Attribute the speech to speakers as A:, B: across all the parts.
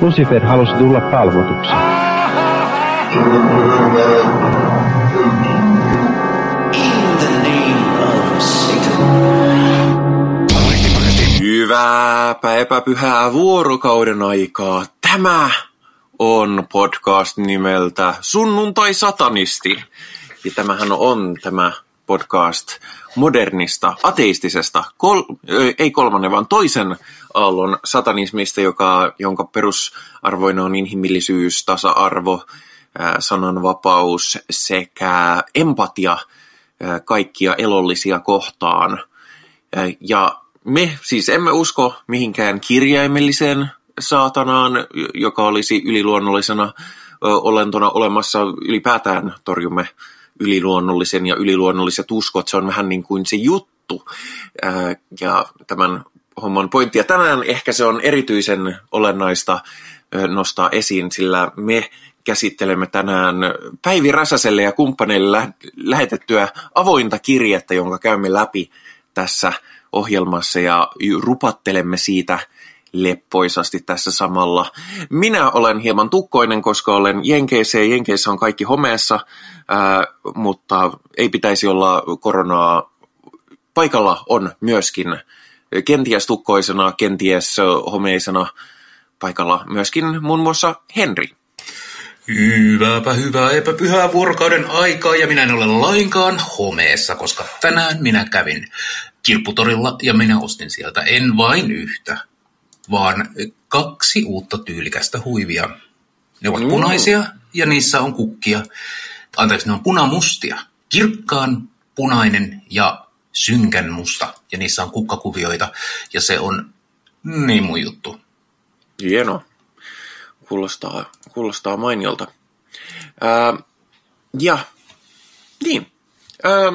A: Lucifer halusi tulla palvotuksi.
B: Hyvääpä epäpyhää vuorokauden aikaa. Tämä on podcast nimeltä Sunnuntai Satanisti. Ja tämähän on tämä podcast modernista, ateistisesta, kol, ei kolmannen, vaan toisen aallon satanismista, joka, jonka perusarvoina on inhimillisyys, tasa-arvo, sananvapaus sekä empatia kaikkia elollisia kohtaan. Ja me siis emme usko mihinkään kirjaimelliseen saatanaan, joka olisi yliluonnollisena olentona olemassa. Ylipäätään torjumme yliluonnollisen ja yliluonnolliset uskot. Se on vähän niin kuin se juttu. Ja tämän homman pointti. Ja tänään ehkä se on erityisen olennaista nostaa esiin, sillä me käsittelemme tänään Päivi Räsäselle ja kumppaneille lähetettyä avointa kirjettä, jonka käymme läpi tässä ohjelmassa ja rupattelemme siitä leppoisasti tässä samalla. Minä olen hieman tukkoinen, koska olen Jenkeissä ja Jenkeissä on kaikki homeessa, ää, mutta ei pitäisi olla koronaa. Paikalla on myöskin kenties tukkoisena, kenties homeisena paikalla myöskin muun muassa Henri.
C: Hyvääpä hyvää epäpyhää vuorokauden aikaa ja minä en ole lainkaan homeessa, koska tänään minä kävin kirpputorilla ja minä ostin sieltä en vain yhtä, vaan kaksi uutta tyylikästä huivia. Ne ovat mm. punaisia ja niissä on kukkia. Anteeksi, ne on punamustia. Kirkkaan punainen ja synkän musta. Ja niissä on kukkakuvioita. Ja se on niin mun juttu.
B: Hieno. Kuulostaa, kuulostaa mainiolta. Ää, ja, niin. Ää,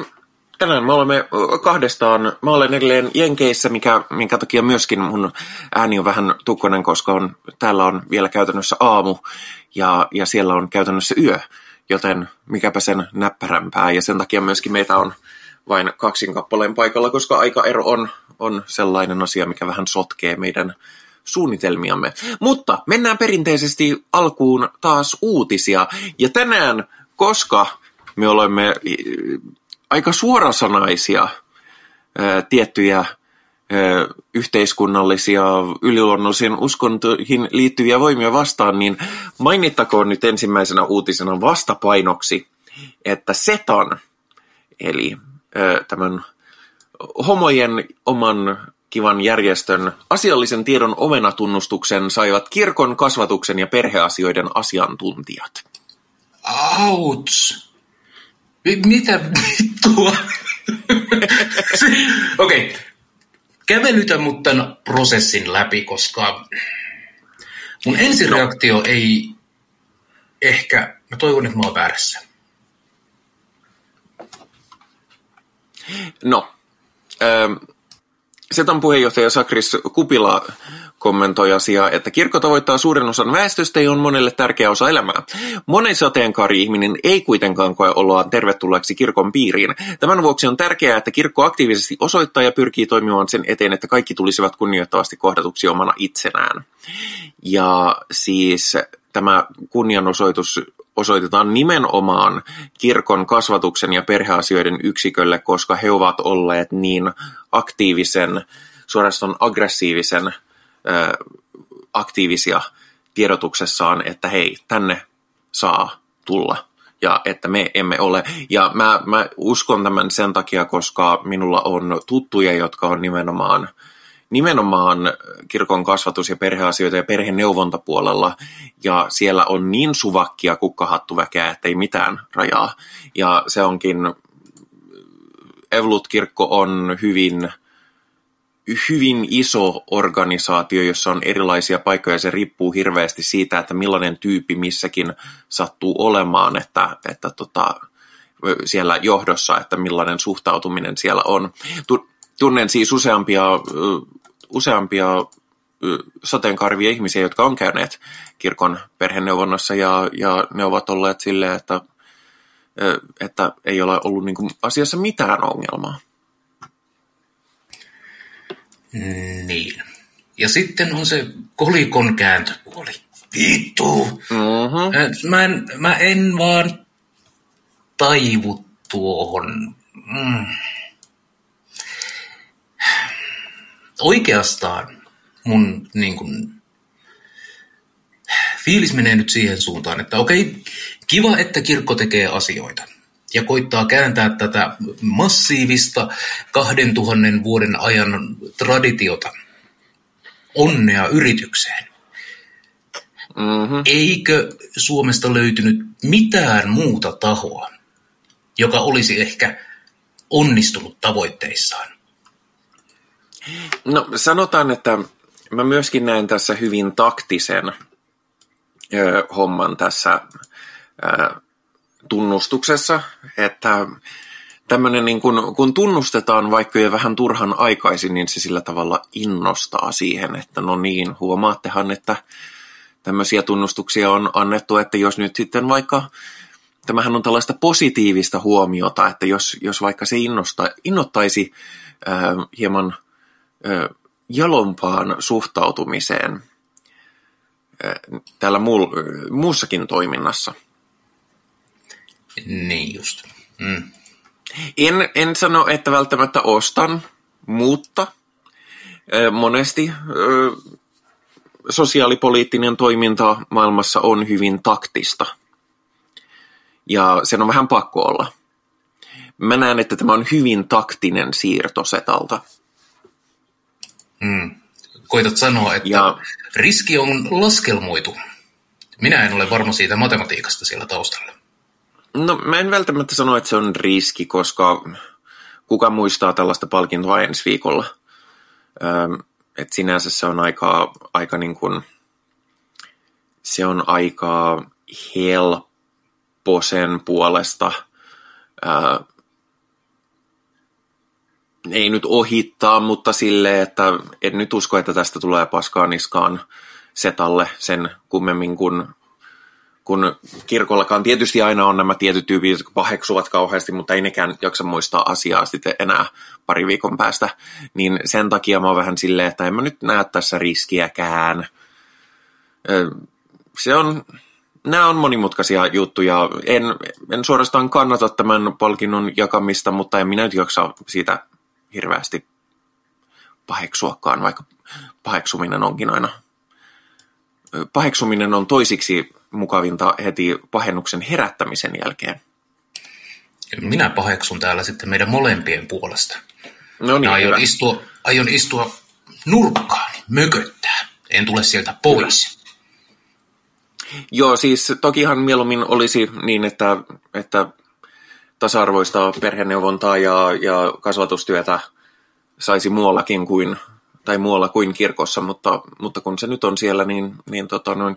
B: tänään me olemme kahdestaan, mä olen edelleen Jenkeissä, mikä, minkä takia myöskin mun ääni on vähän tukkonen, koska on, täällä on vielä käytännössä aamu ja, ja siellä on käytännössä yö, joten mikäpä sen näppärämpää ja sen takia myöskin meitä on vain kaksin kappaleen paikalla, koska aikaero on, on sellainen asia, mikä vähän sotkee meidän suunnitelmiamme. Mutta mennään perinteisesti alkuun taas uutisia. Ja tänään, koska me olemme aika suorasanaisia ää, tiettyjä ää, yhteiskunnallisia yliluonnollisiin uskontoihin liittyviä voimia vastaan, niin mainittakoon nyt ensimmäisenä uutisena vastapainoksi, että Setan, eli tämän homojen oman kivan järjestön asiallisen tiedon omenatunnustuksen saivat kirkon, kasvatuksen ja perheasioiden asiantuntijat.
C: Auts! Mitä vittua? Okei, okay. Kävelytä mut tämän prosessin läpi, koska mun ensireaktio ei ehkä, mä toivon, että mä oon väärässä.
B: No, ähm, Setan puheenjohtaja Sakris Kupila kommentoi asiaa, että kirkko tavoittaa suuren osan väestöstä ja on monelle tärkeä osa elämää. Monen sateenkaari-ihminen ei kuitenkaan koe oloaan tervetulleeksi kirkon piiriin. Tämän vuoksi on tärkeää, että kirkko aktiivisesti osoittaa ja pyrkii toimimaan sen eteen, että kaikki tulisivat kunnioittavasti kohdatuksi omana itsenään. Ja siis tämä kunnianosoitus osoitetaan nimenomaan kirkon kasvatuksen ja perheasioiden yksikölle, koska he ovat olleet niin aktiivisen, suorastaan aggressiivisen aktiivisia tiedotuksessaan, että hei, tänne saa tulla ja että me emme ole. Ja mä, mä uskon tämän sen takia, koska minulla on tuttuja, jotka on nimenomaan nimenomaan kirkon kasvatus- ja perheasioita ja perheneuvontapuolella, ja siellä on niin suvakkia kukkahattuväkeä, että ei mitään rajaa. Ja se onkin, Evlut-kirkko on hyvin hyvin iso organisaatio, jossa on erilaisia paikkoja. Se riippuu hirveästi siitä, että millainen tyyppi missäkin sattuu olemaan, että, että tota, siellä johdossa, että millainen suhtautuminen siellä on. Tunnen siis useampia, useampia sateenkarvia ihmisiä, jotka on käyneet kirkon perheneuvonnassa ja, ja ne ovat olleet silleen, että, että ei ole ollut niin asiassa mitään ongelmaa.
C: Niin. Ja sitten on se kolikon kääntöpuoli. Vittu!
B: Mm-hmm.
C: Mä en, mä en vaan taivu tuohon. Mm. Oikeastaan mun niin kun, fiilis menee nyt siihen suuntaan, että okei, kiva, että kirkko tekee asioita ja koittaa kääntää tätä massiivista 2000 vuoden ajan traditiota onnea yritykseen.
B: Mm-hmm.
C: Eikö Suomesta löytynyt mitään muuta tahoa, joka olisi ehkä onnistunut tavoitteissaan?
B: No sanotaan, että mä myöskin näen tässä hyvin taktisen ö, homman tässä ö, tunnustuksessa, että tämmöinen niin kun, kun tunnustetaan vaikka jo vähän turhan aikaisin, niin se sillä tavalla innostaa siihen, että no niin, huomaattehan, että tämmöisiä tunnustuksia on annettu, että jos nyt sitten vaikka, tämähän on tällaista positiivista huomiota, että jos, jos vaikka se innosta, innottaisi äh, hieman äh, jalompaan suhtautumiseen täällä muu, muussakin toiminnassa.
C: Niin just. Mm.
B: En, en sano, että välttämättä ostan, mutta monesti sosiaalipoliittinen toiminta maailmassa on hyvin taktista. Ja sen on vähän pakko olla. Mä näen, että tämä on hyvin taktinen siirto setalta.
C: Mm. Koitat sanoa, että
B: Ja-
C: riski on laskelmoitu. Minä en ole varma siitä matematiikasta siellä taustalla.
B: No mä en välttämättä sano, että se on riski, koska kuka muistaa tällaista palkintoa ensi viikolla. Öm, et sinänsä se on aika, aika niin kuin, se on aika helppo sen puolesta. Ei nyt ohittaa, mutta sille, että en nyt usko, että tästä tulee paskaa niskaan setalle sen kummemmin kuin kun kirkollakaan tietysti aina on nämä tietyt tyypit, jotka paheksuvat kauheasti, mutta ei nekään jaksa muistaa asiaa sitten enää pari viikon päästä, niin sen takia mä oon vähän silleen, että en mä nyt näe tässä riskiäkään. Se on, nämä on monimutkaisia juttuja. En, en suorastaan kannata tämän palkinnon jakamista, mutta en minä nyt jaksa siitä hirveästi paheksuakaan, vaikka paheksuminen onkin aina paheksuminen on toisiksi mukavinta heti pahennuksen herättämisen jälkeen.
C: Minä paheksun täällä sitten meidän molempien puolesta.
B: No niin,
C: aion
B: hyvä.
C: istua, aion istua nurkkaan, mököttää. En tule sieltä pois.
B: Joo, siis tokihan mieluummin olisi niin, että, että tasa-arvoista perheneuvontaa ja, ja kasvatustyötä saisi muuallakin kuin, tai muualla kuin kirkossa, mutta, mutta kun se nyt on siellä, niin, niin tota noin,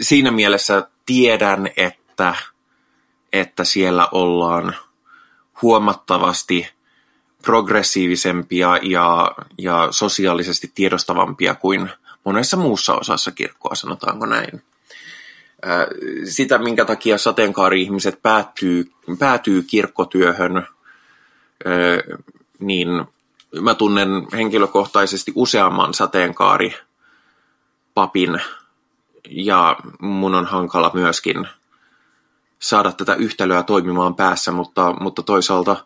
B: siinä mielessä tiedän, että, että siellä ollaan huomattavasti progressiivisempia ja, ja sosiaalisesti tiedostavampia kuin monessa muussa osassa kirkkoa, sanotaanko näin. Sitä, minkä takia sateenkaari-ihmiset päätyy, päätyy kirkkotyöhön, niin mä tunnen henkilökohtaisesti useamman sateenkaari papin ja mun on hankala myöskin saada tätä yhtälöä toimimaan päässä, mutta, mutta toisaalta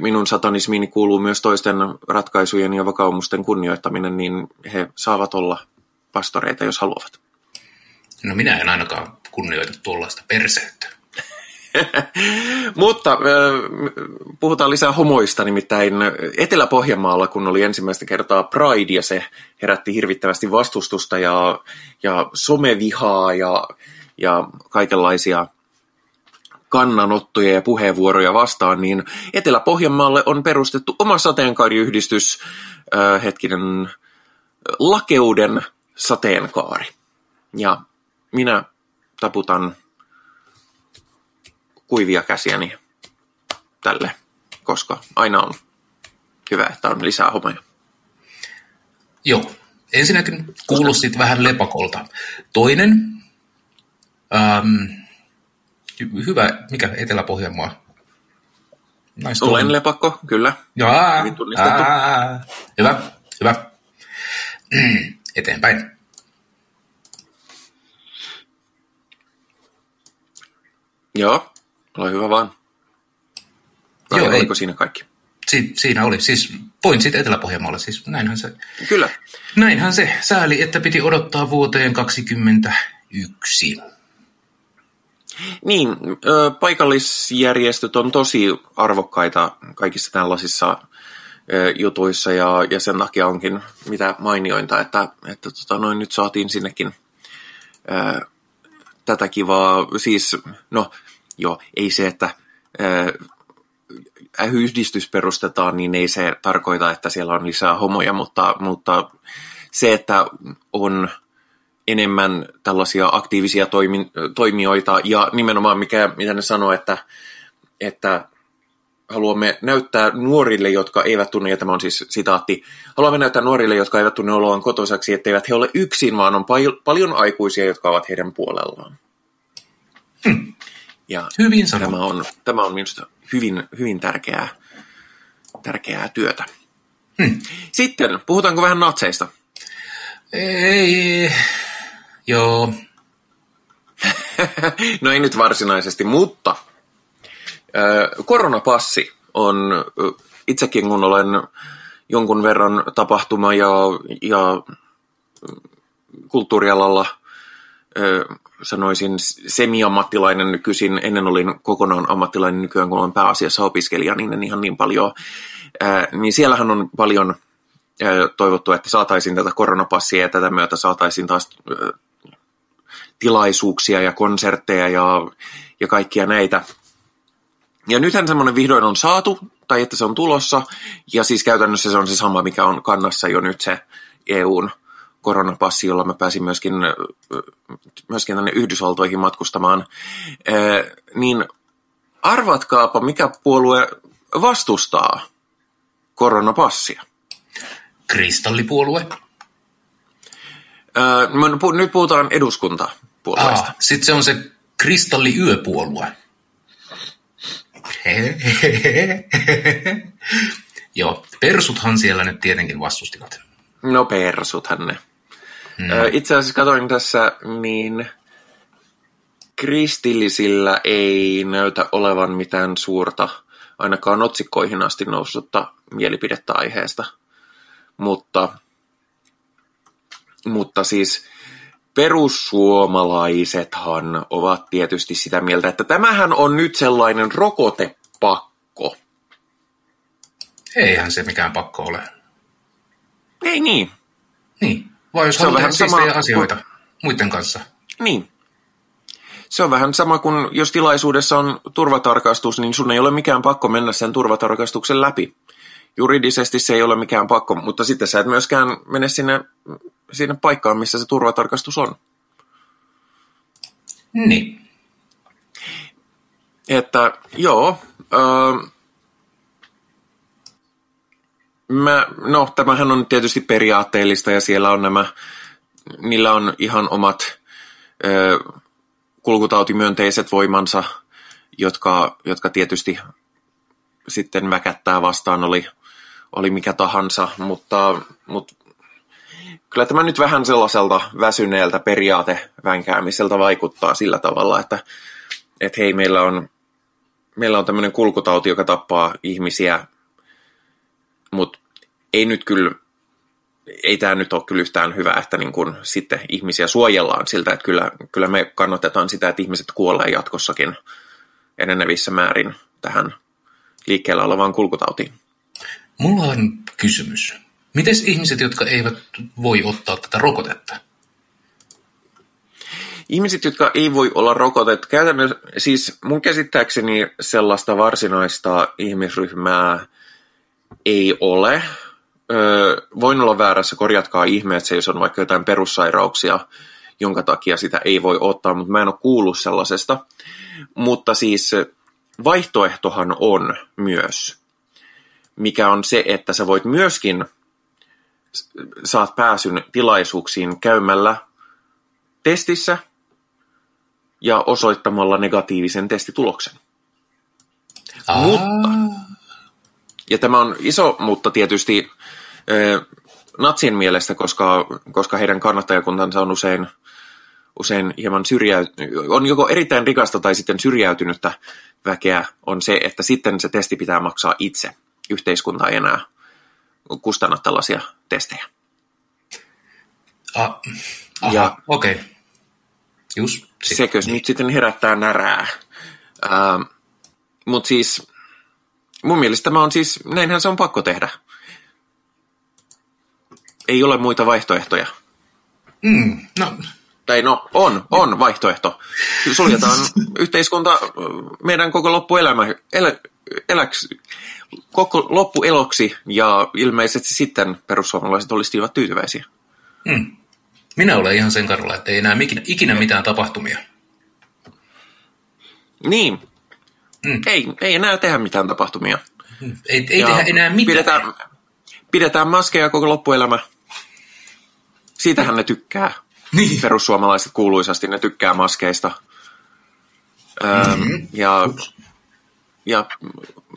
B: minun satanismiini kuuluu myös toisten ratkaisujen ja vakaumusten kunnioittaminen, niin he saavat olla pastoreita, jos haluavat.
C: No minä en ainakaan kunnioita tuollaista perseyttä.
B: Mutta puhutaan lisää homoista, nimittäin Etelä-Pohjanmaalla, kun oli ensimmäistä kertaa Pride, ja se herätti hirvittävästi vastustusta ja, ja somevihaa ja, ja kaikenlaisia kannanottoja ja puheenvuoroja vastaan, niin Etelä-Pohjanmaalle on perustettu oma sateenkaariyhdistys, äh, hetkinen, Lakeuden sateenkaari. Ja minä taputan kuivia käsiäni tälle, koska aina on hyvä, että on lisää hommia.
C: Joo. Ensinnäkin kuulostit vähän lepakolta. Toinen, äm, hyvä, mikä Etelä-Pohjanmaa? Nice
B: Olen
C: tuon.
B: lepakko, kyllä.
C: Jaa,
B: Hyvin.
C: Aa, hyvä, hyvä. Eteenpäin.
B: Joo ole hyvä vaan. Vai
C: Joo, ei.
B: oliko siinä kaikki?
C: Si- siinä oli siis pointsit Etelä-Pohjanmaalla, siis näinhän se,
B: Kyllä.
C: näinhän se sääli, että piti odottaa vuoteen 2021.
B: Niin, paikallisjärjestöt on tosi arvokkaita kaikissa tällaisissa jutuissa ja, ja sen takia onkin mitä mainiointa, että, että tota, noin nyt saatiin sinnekin ö, tätä kivaa, siis no joo, ei se, että ö, yhdistys perustetaan, niin ei se tarkoita, että siellä on lisää homoja, mutta, mutta se, että on enemmän tällaisia aktiivisia toimi, toimijoita ja nimenomaan mikä, mitä ne sanoo, että, että haluamme näyttää nuorille, jotka eivät tunne, ja tämä on siis sitaatti, haluamme näyttää nuorille, jotka eivät tunne oloaan kotoisaksi, etteivät he ole yksin, vaan on pal- paljon aikuisia, jotka ovat heidän puolellaan.
C: Hmm.
B: Ja
C: Hyvin
B: tämä on, tämä on minusta hyvin, hyvin tärkeää, tärkeää työtä.
C: Hmm.
B: Sitten, puhutaanko vähän natseista?
C: Ei, joo,
B: no ei nyt varsinaisesti, mutta koronapassi on itsekin, kun olen jonkun verran tapahtuma- ja, ja kulttuurialalla sanoisin semi-ammattilainen nykyisin, ennen olin kokonaan ammattilainen nykyään, kun olen pääasiassa opiskelija, niin en ihan niin paljon, niin siellähän on paljon toivottu, että saataisiin tätä koronapassia ja tätä myötä saataisiin taas tilaisuuksia ja konsertteja ja, ja kaikkia näitä. Ja nythän semmoinen vihdoin on saatu, tai että se on tulossa, ja siis käytännössä se on se sama, mikä on kannassa jo nyt se EUn koronapassi, jolla mä pääsin myöskin, myöskin tänne Yhdysvaltoihin matkustamaan. Niin arvatkaapa, mikä puolue vastustaa koronapassia?
C: kristallipuolue.
B: Pu- nyt puhutaan eduskuntapuolueesta.
C: Ah, sitten se on se kristalliyöpuolue. Joo, persuthan siellä nyt tietenkin vastustivat.
B: No persuthan ne. Ö, Itse asiassa katsoin tässä, niin kristillisillä ei näytä olevan mitään suurta, ainakaan otsikkoihin asti noussutta mielipidettä aiheesta. Mutta, mutta siis perussuomalaisethan ovat tietysti sitä mieltä, että tämähän on nyt sellainen rokotepakko.
C: Eihän se mikään pakko ole.
B: Ei niin,
C: Niin, vai jos haluaa tehdä
B: sama
C: asioita muiden kanssa.
B: Niin. Se on vähän sama kuin jos tilaisuudessa on turvatarkastus, niin sun ei ole mikään pakko mennä sen turvatarkastuksen läpi. Juridisesti se ei ole mikään pakko, mutta sitten sä et myöskään mene sinne, sinne paikkaan, missä se turvatarkastus on.
C: Niin.
B: Että joo, öö, mä, no tämähän on tietysti periaatteellista ja siellä on nämä, niillä on ihan omat öö, kulkutautimyönteiset voimansa, jotka, jotka tietysti sitten väkättää vastaan, oli, oli mikä tahansa, mutta, mutta kyllä tämä nyt vähän sellaiselta väsyneeltä periaatevänkäämiseltä vaikuttaa sillä tavalla, että, että hei, meillä on, meillä on tämmöinen kulkutauti, joka tappaa ihmisiä, mutta ei nyt kyllä, ei tämä nyt ole kyllä yhtään hyvä, että niin kun sitten ihmisiä suojellaan siltä, että kyllä, kyllä me kannatetaan sitä, että ihmiset kuolee jatkossakin enenevissä määrin tähän liikkeellä olevaan kulkutautiin.
C: Mulla on kysymys. Mites ihmiset, jotka eivät voi ottaa tätä rokotetta?
B: Ihmiset, jotka ei voi olla rokotettu, käytännössä, siis mun käsittääkseni sellaista varsinaista ihmisryhmää ei ole. Öö, voin olla väärässä, korjatkaa ihmeessä, jos on vaikka jotain perussairauksia, jonka takia sitä ei voi ottaa, mutta mä en ole kuullut sellaisesta. Mutta siis vaihtoehtohan on myös, mikä on se, että sä voit myöskin saat pääsyn tilaisuuksiin käymällä testissä ja osoittamalla negatiivisen testituloksen.
C: Aa,
B: Mutta- Ja tämä on iso, mutta tietysti natsien mielestä, koska, koska heidän kannattajakuntansa on usein, usein hieman syrjäytynyt, on joko erittäin rikasta tai sitten syrjäytynyttä väkeä, on se, että sitten se testi pitää maksaa itse. Yhteiskunta ei enää kustanna tällaisia testejä.
C: Ah, aha,
B: Ja-
C: okei. Okay. Just. sit-
B: Sekö nyt sitten herättää närää. Ähm, Mutta siis mun mielestä tämä on siis, näinhän se on pakko tehdä. Ei ole muita vaihtoehtoja.
C: Mm, no,
B: Tai no, on, on vaihtoehto. Suljetaan yhteiskunta meidän koko loppuelämä, elä, eläks, koko loppueloksi ja ilmeisesti sitten perussuomalaiset olisivat tyytyväisiä.
C: mm. Minä olen ihan sen kannalla, että ei enää ikinä, ikinä mitään tapahtumia.
B: Niin,
C: Mm.
B: ei, ei enää tehdä mitään tapahtumia.
C: Ei, ei
B: Ja
C: tehdä enää mitään.
B: Pidetään, pidetään maskeja koko loppuelämä. Siitähän ne tykkää.
C: Niin.
B: Perussuomalaiset kuuluisasti, ne tykkää maskeista. Mm-hmm. Ja, ja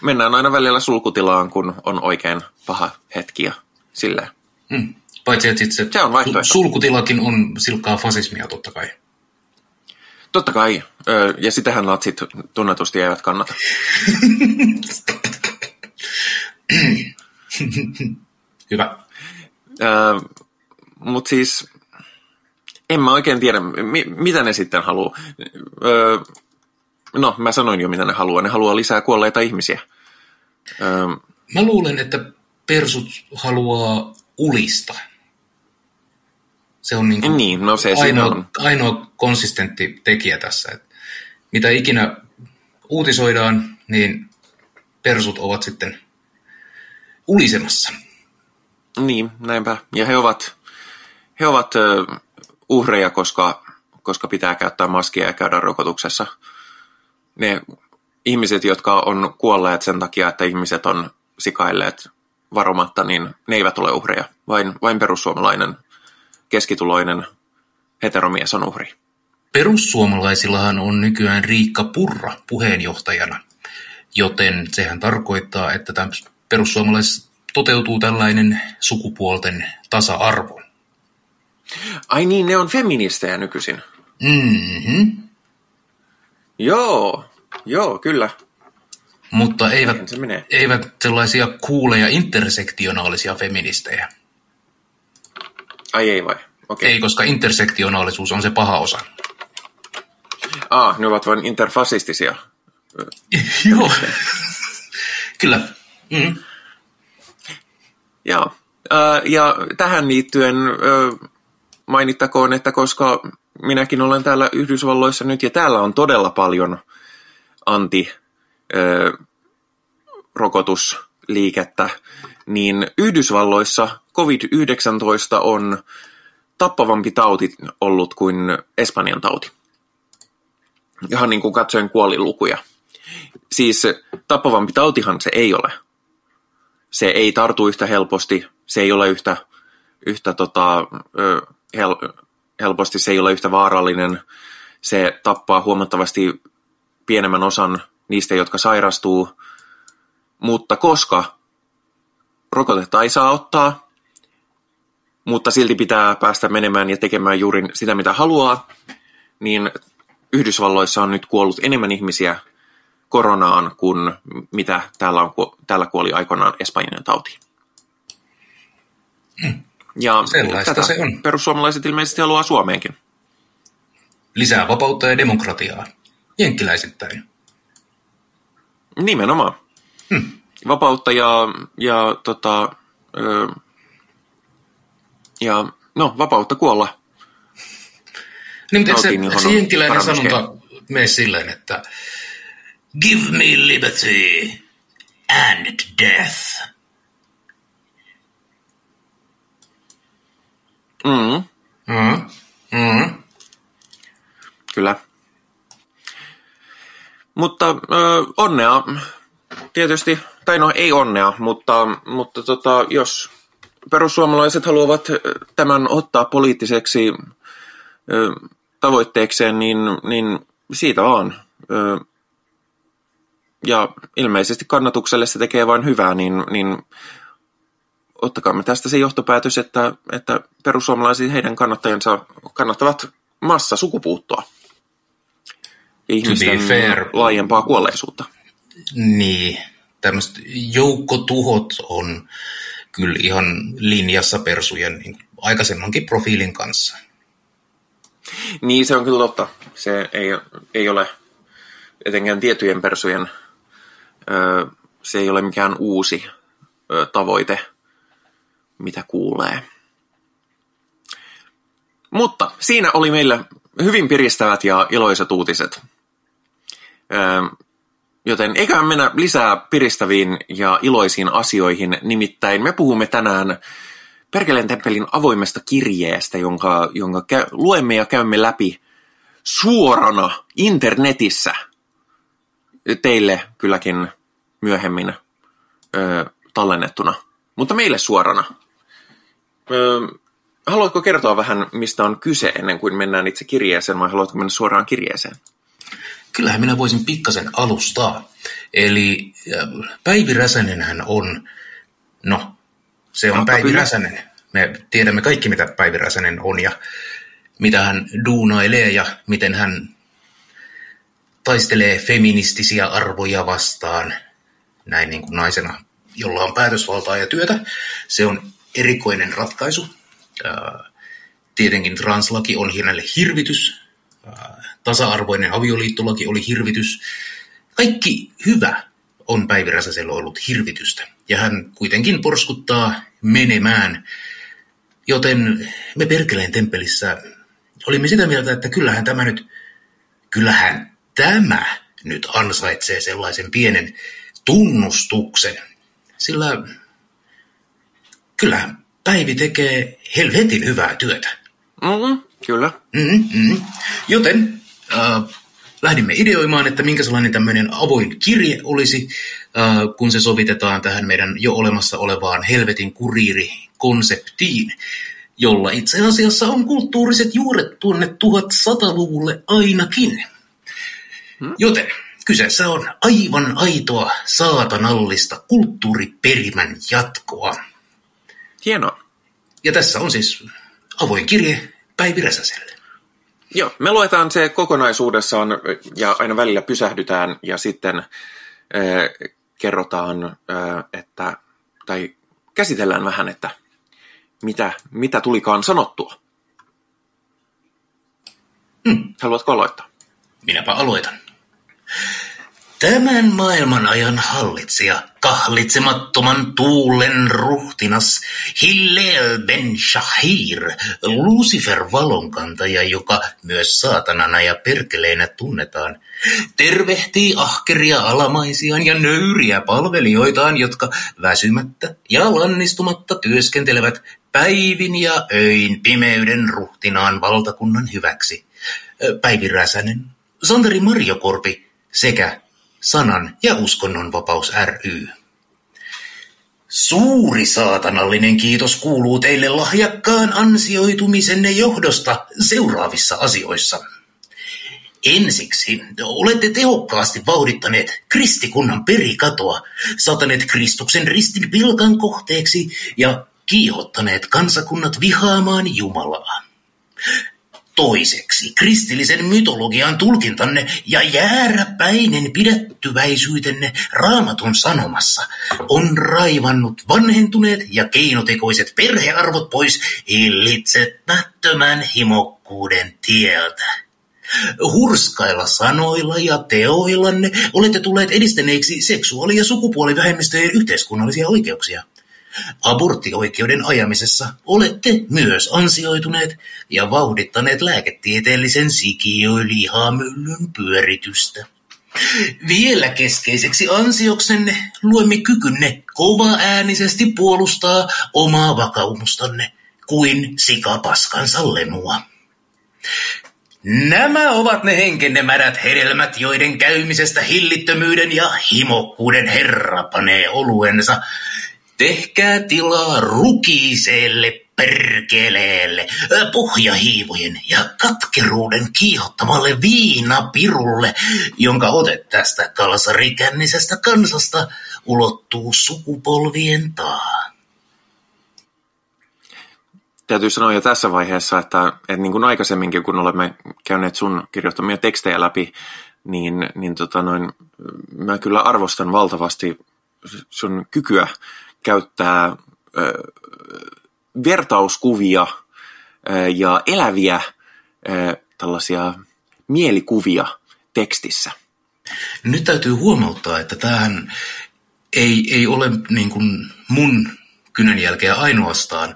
B: mennään aina välillä sulkutilaan, kun on oikein paha hetki ja silleen.
C: Mm. Paitsi, että se,
B: Se on vaihtoehto.
C: sulkutilakin on silkkaa fasismia totta kai.
B: Totta kai, ö, ja sitähän natsit tunnetusti eivät kannata.
C: Hyvä.
B: Mutta siis, en mä oikein tiedä, mi- mitä ne sitten haluaa. Öö, no, mä sanoin jo, mitä ne haluaa. Ne haluaa lisää kuolleita ihmisiä. Öö,
C: Mä luulen, että persut haluaa ulista. Se on niin
B: niin, no se
C: ainoa,
B: on.
C: ainoa konsistentti tekijä tässä. Että mitä ikinä uutisoidaan, niin persut ovat sitten ulisemassa.
B: Niin, näinpä. Ja he ovat, he ovat ö, uhreja, koska, koska pitää käyttää maskia ja käydä rokotuksessa. Ne ihmiset, jotka on kuolleet sen takia, että ihmiset on sikailleet varomatta, niin ne eivät ole uhreja. Vain, vain perussuomalainen, keskituloinen heteromies on uhri.
C: Perussuomalaisillahan on nykyään Riikka Purra puheenjohtajana, joten sehän tarkoittaa, että tämän perussuomalaisissa toteutuu tällainen sukupuolten tasa-arvo.
B: Ai niin, ne on feministejä nykyisin.
C: Mm-hmm.
B: Joo, joo, kyllä.
C: Mutta eivät,
B: se menee.
C: eivät sellaisia kuuleja intersektionaalisia feministejä.
B: Ai ei vai? Okei.
C: Ei, koska intersektionaalisuus on se paha osa.
B: Ah, ne ovat vain interfasistisia.
C: Joo. Kyllä. Mm.
B: Ää, Ja tähän liittyen mainittakoon, että koska minäkin olen täällä Yhdysvalloissa nyt ja täällä on todella paljon anti ö, rokotusliikettä, niin Yhdysvalloissa COVID-19 on tappavampi tauti ollut kuin Espanjan tauti. Ihan niin kuin katsoen kuolilukuja. Siis tappavampi tautihan se ei ole se ei tartu yhtä helposti, se ei ole yhtä, yhtä tota, hel, helposti, se ei ole yhtä vaarallinen, se tappaa huomattavasti pienemmän osan niistä, jotka sairastuu, mutta koska rokotetta ei saa ottaa, mutta silti pitää päästä menemään ja tekemään juuri sitä, mitä haluaa, niin Yhdysvalloissa on nyt kuollut enemmän ihmisiä koronaan kuin mitä täällä, on, täällä kuoli aikoinaan Espanjan tautiin. Ja
C: Sellaista
B: tätä
C: se on.
B: perussuomalaiset ilmeisesti haluaa Suomeenkin.
C: Lisää vapautta ja demokratiaa. Jenkkiläisittäin.
B: Nimenomaan.
C: Hmm.
B: Vapautta ja, ja, tota, ö, ja no, vapautta kuolla.
C: Niin, mutta eikö se, se jenkkiläinen sanonta mene silleen, että Give me liberty and death.
B: Mm,
C: Mm. Mm.
B: kyllä. Mutta ö, onnea tietysti, tai no ei onnea, mutta, mutta tota, jos perussuomalaiset haluavat tämän ottaa poliittiseksi ö, tavoitteekseen, niin, niin siitä vaan. Ö, ja ilmeisesti kannatukselle se tekee vain hyvää, niin, niin ottakaamme tästä se johtopäätös, että, että perussuomalaiset heidän kannattajansa kannattavat massasukupuuttoa ja ihmisten
C: fair.
B: laajempaa kuolleisuutta.
C: Niin, tämmöiset joukkotuhot on kyllä ihan linjassa persujen niin aikaisemmankin profiilin kanssa.
B: Niin, se on kyllä totta. Se ei, ei ole etenkään tiettyjen persujen, se ei ole mikään uusi tavoite, mitä kuulee. Mutta siinä oli meillä hyvin piristävät ja iloiset uutiset. Joten eiköhän mennä lisää piristäviin ja iloisiin asioihin. Nimittäin me puhumme tänään Perkeleen temppelin avoimesta kirjeestä, jonka, jonka käy, luemme ja käymme läpi suorana internetissä teille kylläkin myöhemmin ö, tallennettuna, mutta meille suorana. Ö, haluatko kertoa vähän, mistä on kyse ennen kuin mennään itse kirjeeseen, vai haluatko mennä suoraan kirjeeseen?
C: Kyllähän minä voisin pikkasen alustaa. Eli Päivi Räsänenhän on, no, se on
B: Mutta
C: Päivi
B: kyllä.
C: Räsänen. Me tiedämme kaikki, mitä Päivi Räsänen on ja mitä hän duunailee ja miten hän taistelee feministisiä arvoja vastaan näin niin kuin naisena, jolla on päätösvaltaa ja työtä. Se on erikoinen ratkaisu. Ää, Tietenkin translaki on hänelle hirvitys. Tasa-arvoinen avioliittolaki oli hirvitys. Kaikki hyvä on Päivi Räsäsellä ollut hirvitystä. Ja hän kuitenkin porskuttaa menemään. Joten me Perkeleen temppelissä olimme sitä mieltä, että kyllähän tämä nyt, kyllähän tämä nyt ansaitsee sellaisen pienen tunnustuksen. Sillä kyllähän Päivi tekee helvetin hyvää työtä.
B: Mm, kyllä.
C: Mm-hmm. Joten äh, lähdimme ideoimaan, että minkä sellainen tämmöinen avoin kirje olisi, äh, kun se sovitetaan tähän meidän jo olemassa olevaan helvetin kuriiri-konseptiin, jolla itse asiassa on kulttuuriset juuret tuonne 1100-luvulle ainakin. Joten kyseessä on aivan aitoa saatanallista kulttuuriperimän jatkoa.
B: Hienoa.
C: Ja tässä on siis avoin kirje Päivi Räsäselle.
B: Joo, me luetaan se kokonaisuudessaan ja aina välillä pysähdytään ja sitten äh, kerrotaan, äh, että, tai käsitellään vähän, että mitä, mitä tulikaan sanottua.
C: Hmm.
B: Haluatko aloittaa?
C: Minäpä aloitan. Tämän maailman ajan hallitsija, kahlitsemattoman tuulen ruhtinas, Hillel ben Shahir, Lucifer valonkantaja, joka myös saatanana ja perkeleenä tunnetaan, tervehtii ahkeria alamaisiaan ja nöyriä palvelijoitaan, jotka väsymättä ja lannistumatta työskentelevät päivin ja öin pimeyden ruhtinaan valtakunnan hyväksi. Päivi Räsänen, Santeri Marjokorpi sekä Sanan ja uskonnonvapaus ry. Suuri saatanallinen kiitos kuuluu teille lahjakkaan ansioitumisenne johdosta seuraavissa asioissa. Ensiksi olette tehokkaasti vauhdittaneet kristikunnan perikatoa, sataneet Kristuksen ristin pilkan kohteeksi ja kiihottaneet kansakunnat vihaamaan Jumalaa. Toiseksi, kristillisen mytologian tulkintanne ja jääräpäinen pidättyväisyytenne raamatun sanomassa on raivannut vanhentuneet ja keinotekoiset perhearvot pois hillitsemättömän himokkuuden tieltä. Hurskailla sanoilla ja teoillanne olette tulleet edistäneeksi seksuaali- ja sukupuolivähemmistöjen yhteiskunnallisia oikeuksia. Aborttioikeuden ajamisessa olette myös ansioituneet ja vauhdittaneet lääketieteellisen sikiölihamyllyn pyöritystä. Vielä keskeiseksi ansioksenne luemme kykynne kova-äänisesti puolustaa omaa vakaumustanne kuin sikapaskansa lemua. Nämä ovat ne henkenne märät hedelmät, joiden käymisestä hillittömyyden ja himokkuuden herra panee oluensa. Tehkää tilaa rukiiseelle perkeleelle, pohjahiivojen ja katkeruuden kiihottamalle viinapirulle, jonka ote tästä kalsarikännisestä kansasta ulottuu sukupolvien taa.
B: täytyy sanoa jo tässä vaiheessa, että, että niin kuin aikaisemminkin, kun olemme käyneet sun kirjoittamia tekstejä läpi, niin, niin tota noin, mä kyllä arvostan valtavasti sun kykyä käyttää ö, vertauskuvia ö, ja eläviä ö, tällaisia mielikuvia tekstissä.
C: Nyt täytyy huomauttaa, että tämähän ei, ei ole niin kuin mun kynän jälkeen ainoastaan,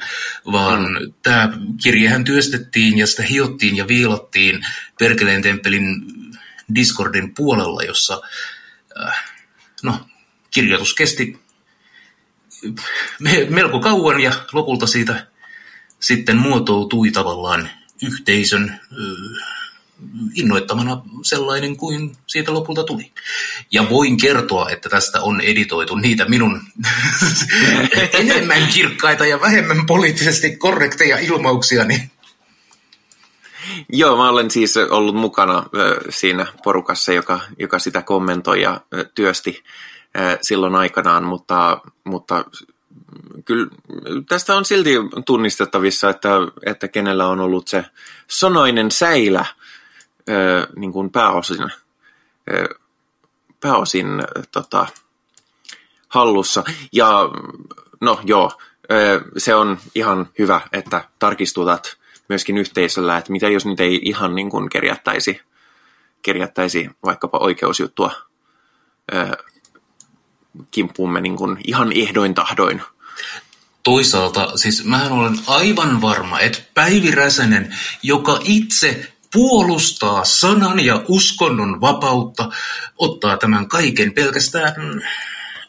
C: vaan mm. tämä kirjehän työstettiin ja sitä hiottiin ja viilattiin Perkeleen temppelin Discordin puolella, jossa äh, no, kirjoitus kesti melko kauan ja lopulta siitä sitten muotoutui tavallaan yhteisön innoittamana sellainen kuin siitä lopulta tuli. Ja voin kertoa, että tästä on editoitu niitä minun enemmän kirkkaita ja vähemmän poliittisesti korrekteja ilmauksiani.
B: Joo, mä olen siis ollut mukana siinä porukassa, joka, joka sitä kommentoi ja työsti silloin aikanaan, mutta, mutta kyllä tästä on silti tunnistettavissa, että, että kenellä on ollut se sonoinen säilä niin kuin pääosin, pääosin tota, hallussa. Ja no joo, se on ihan hyvä, että tarkistutat myöskin yhteisöllä, että mitä jos nyt ei ihan niin kuin kerjättäisi, kerjättäisi vaikkapa oikeusjuttua kimppuumme niin kuin ihan ehdoin tahdoin.
C: Toisaalta, siis mähän olen aivan varma, että Päivi Räsänen, joka itse puolustaa sanan ja uskonnon vapautta, ottaa tämän kaiken pelkästään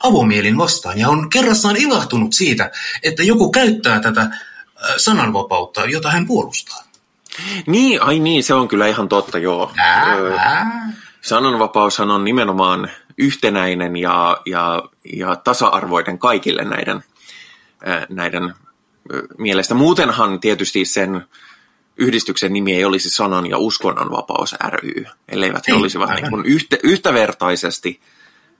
C: avomielin vastaan ja on kerrassaan ilahtunut siitä, että joku käyttää tätä äh, sananvapautta, jota hän puolustaa.
B: Niin, ai niin, se on kyllä ihan totta, joo. Ää, Sananvapaushan on nimenomaan yhtenäinen ja, ja, ja tasa-arvoinen kaikille näiden, näiden mielestä. Muutenhan tietysti sen yhdistyksen nimi ei olisi sanan ja uskonnonvapaus ry, elleivät he ei, olisivat niin kuin yhtä, yhtävertaisesti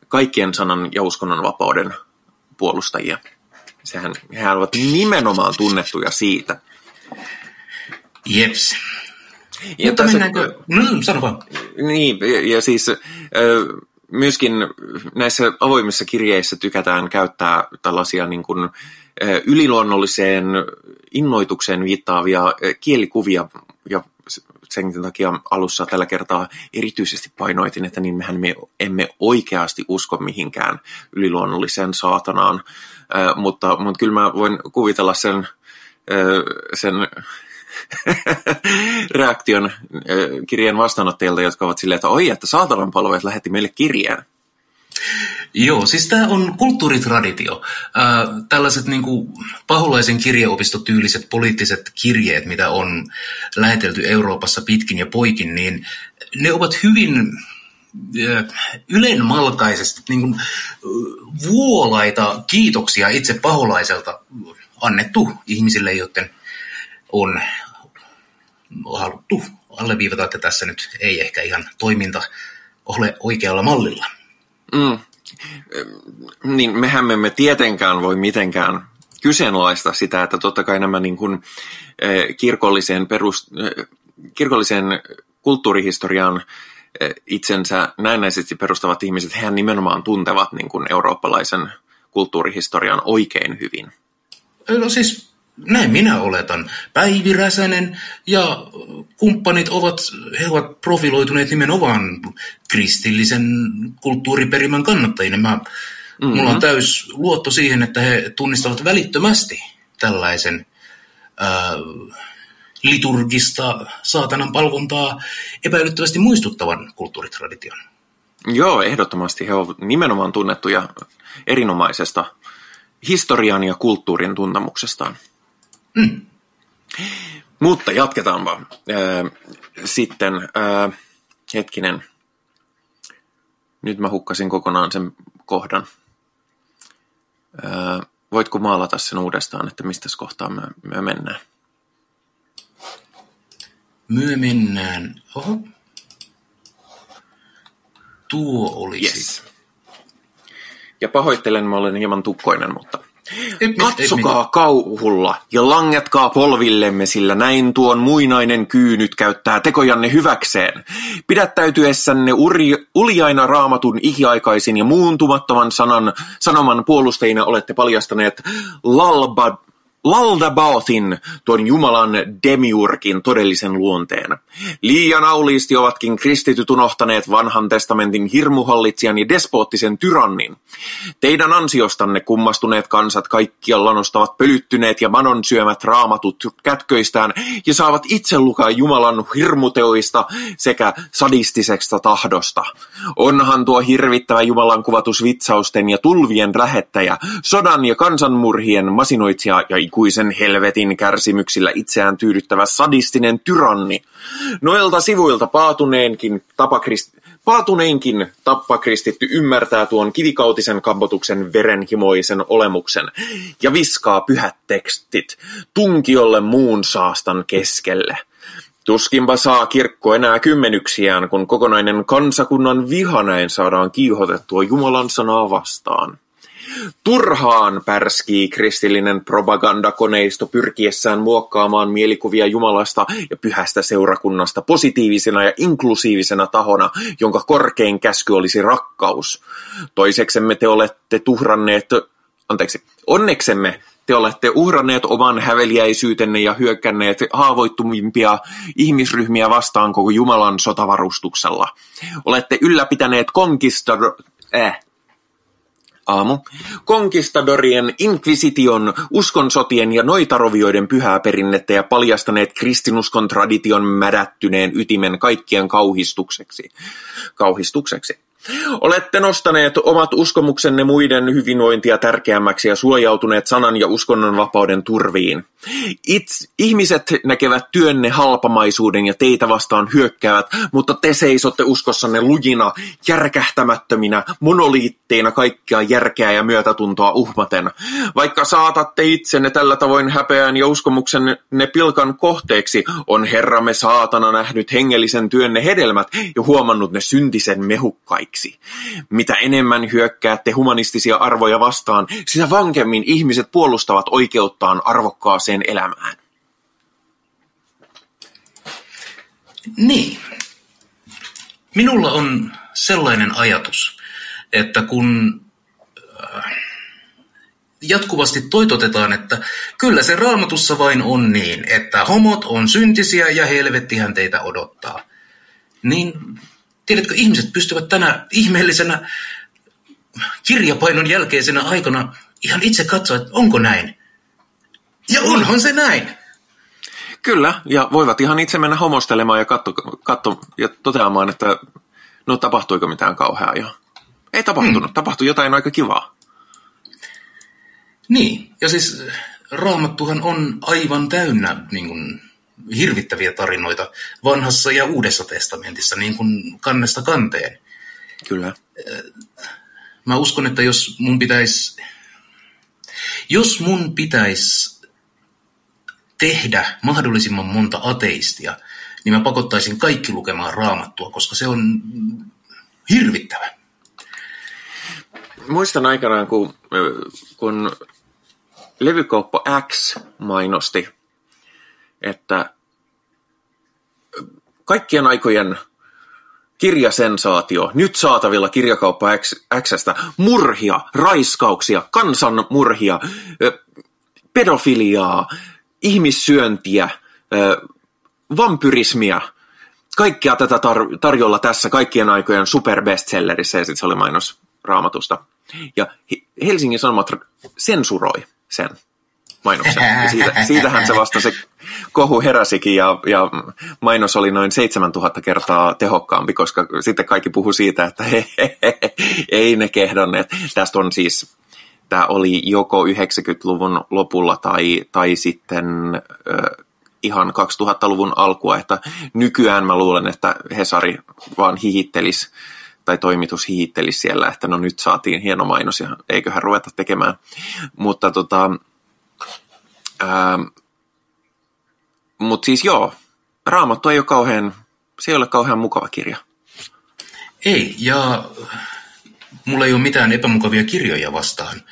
B: kaikkien sanan ja uskonnonvapauden puolustajia. Sehän, hehän ovat nimenomaan tunnettuja siitä.
C: Jeps.
B: Ja Mutta tässä, mennäänkö...
C: Mm, sano vaan.
B: Niin, ja, ja siis myöskin näissä avoimissa kirjeissä tykätään käyttää tällaisia niin kuin, yliluonnolliseen innoitukseen viittaavia kielikuvia. Ja sen takia alussa tällä kertaa erityisesti painoitin, että niin mehän me emme oikeasti usko mihinkään yliluonnolliseen saatanaan, mutta, mutta kyllä mä voin kuvitella sen, sen reaktion kirjeen vastaanottajilta, jotka ovat silleen, että oi, että saatanan palvelijat lähetti meille kirjeen.
C: Joo, siis tämä on kulttuuritraditio. Äh, tällaiset niin kuin, paholaisen kirjeopistotyyliset poliittiset kirjeet, mitä on lähetelty Euroopassa pitkin ja poikin, niin ne ovat hyvin ylenmalkaisesti niin kuin, vuolaita kiitoksia itse paholaiselta annettu ihmisille, joten on haluttu alleviivata, että tässä nyt ei ehkä ihan toiminta ole oikealla mallilla.
B: Mm. Niin mehän me emme tietenkään voi mitenkään kyseenalaista sitä, että totta kai nämä niin kuin, eh, kirkolliseen, perus, eh, kirkolliseen kulttuurihistoriaan eh, itsensä näennäisesti perustavat ihmiset, hehän nimenomaan tuntevat niin kuin eurooppalaisen kulttuurihistorian oikein hyvin.
C: No siis näin minä oletan. Päivi Räsänen ja kumppanit ovat, he ovat profiloituneet nimenomaan kristillisen kulttuuriperimän kannattajina. Mä, mm-hmm. Mulla on täys luotto siihen, että he tunnistavat välittömästi tällaisen ää, liturgista saatanan palvontaa epäilyttävästi muistuttavan kulttuuritradition.
B: Joo, ehdottomasti he ovat nimenomaan tunnettuja erinomaisesta historian ja kulttuurin tuntemuksestaan. Mm. Mutta jatketaan vaan. Sitten hetkinen. Nyt mä hukkasin kokonaan sen kohdan. Voitko maalata sen uudestaan, että mistä kohtaa me, me mennään?
C: Myö mennään. Oho. Tuo olisi.
B: Yes. Ja pahoittelen, mä olen hieman tukkoinen, mutta Katsokaa kauhulla ja langetkaa polvillemme, sillä näin tuon muinainen kyy nyt käyttää tekojanne hyväkseen. Pidättäytyessänne uri, uljaina raamatun ikiaikaisin ja muuntumattoman sanan, sanoman puolustajina olette paljastaneet lalba, Laldabaothin, tuon Jumalan demiurkin todellisen luonteen. Liian auliisti ovatkin kristityt unohtaneet vanhan testamentin hirmuhallitsijan ja despoottisen tyrannin. Teidän ansiostanne kummastuneet kansat kaikkialla nostavat pölyttyneet ja manon syömät raamatut kätköistään ja saavat itse lukaa Jumalan hirmuteoista sekä sadistiseksesta tahdosta. Onhan tuo hirvittävä Jumalan kuvatus vitsausten ja tulvien lähettäjä, sodan ja kansanmurhien masinoitsija ja ikuisen helvetin kärsimyksillä itseään tyydyttävä sadistinen tyranni. Noilta sivuilta paatuneenkin tapakrist... Paatuneinkin tappakristitty ymmärtää tuon kivikautisen kampotuksen verenhimoisen olemuksen ja viskaa pyhät tekstit tunkiolle muun saastan keskelle. Tuskinpa saa kirkko enää kymmenyksiään, kun kokonainen kansakunnan viha näin saadaan kiihotettua Jumalan sanaa vastaan. Turhaan pärskii kristillinen propagandakoneisto pyrkiessään muokkaamaan mielikuvia Jumalasta ja pyhästä seurakunnasta positiivisena ja inklusiivisena tahona, jonka korkein käsky olisi rakkaus. Toiseksemme te olette tuhranneet, anteeksi, onneksemme te olette uhranneet oman häveliäisyytenne ja hyökkänneet haavoittumimpia ihmisryhmiä vastaan koko Jumalan sotavarustuksella. Olette ylläpitäneet konkistador... Äh, aamu. Konkistadorien, inkvisition, uskonsotien ja noitarovioiden pyhää perinnettä ja paljastaneet kristinuskon tradition mädättyneen ytimen kaikkien kauhistukseksi. Kauhistukseksi. Olette nostaneet omat uskomuksenne muiden hyvinvointia tärkeämmäksi ja suojautuneet sanan ja uskonnonvapauden turviin. Itse, ihmiset näkevät työnne halpamaisuuden ja teitä vastaan hyökkäävät, mutta te seisotte uskossanne lujina, järkähtämättöminä, monoliitteina kaikkia järkeä ja myötätuntoa uhmaten. Vaikka saatatte itsenne tällä tavoin häpeään ja uskomuksenne pilkan kohteeksi, on Herramme saatana nähnyt hengellisen työnne hedelmät ja huomannut ne syntisen mehukkaiksi. Mitä enemmän hyökkäätte humanistisia arvoja vastaan, sitä vankemmin ihmiset puolustavat oikeuttaan arvokkaaseen elämään.
C: Niin. Minulla on sellainen ajatus, että kun äh, jatkuvasti toitotetaan, että kyllä se raamatussa vain on niin, että homot on syntisiä ja helvettihän teitä odottaa. Niin tiedätkö, ihmiset pystyvät tänä ihmeellisenä kirjapainon jälkeisenä aikana ihan itse katsoa, että onko näin. Ja onhan se näin.
B: Kyllä, ja voivat ihan itse mennä homostelemaan ja katso, katso ja toteamaan, että no tapahtuiko mitään kauheaa. Ja ei tapahtunut, hmm. tapahtui jotain aika kivaa.
C: Niin, ja siis raamattuhan on aivan täynnä niin kuin, hirvittäviä tarinoita vanhassa ja uudessa testamentissa, niin kuin kannesta kanteen.
B: Kyllä.
C: Mä uskon, että jos mun pitäisi, jos mun pitäisi tehdä mahdollisimman monta ateistia, niin mä pakottaisin kaikki lukemaan raamattua, koska se on hirvittävä.
B: Muistan aikanaan, kun, kun levykauppa X mainosti, että kaikkien aikojen kirjasensaatio, nyt saatavilla kirjakauppa Xstä, murhia, raiskauksia, kansanmurhia, pedofiliaa, ihmissyöntiä, vampyrismia, kaikkea tätä tar- tarjolla tässä kaikkien aikojen superbestsellerissä, ja sitten se oli mainos raamatusta. Ja Helsingin Sanomat sensuroi sen mainoksen. Ja siitä, siitähän se vasta se kohu heräsikin ja, ja mainos oli noin 7000 kertaa tehokkaampi, koska sitten kaikki puhu siitä, että he, he, he, ei ne kehdanneet. Tästä on siis, tämä oli joko 90-luvun lopulla tai, tai sitten ihan 2000-luvun alkua, että nykyään mä luulen, että Hesari vaan hihittelisi tai toimitus hihittelisi siellä, että no nyt saatiin hieno mainos ja eiköhän ruveta tekemään. Mutta tota, ää, mutta siis joo, Raamattu ei ole kauhean, se ei ole kauhean mukava kirja.
C: Ei, ja mulla ei ole mitään epämukavia kirjoja vastaan.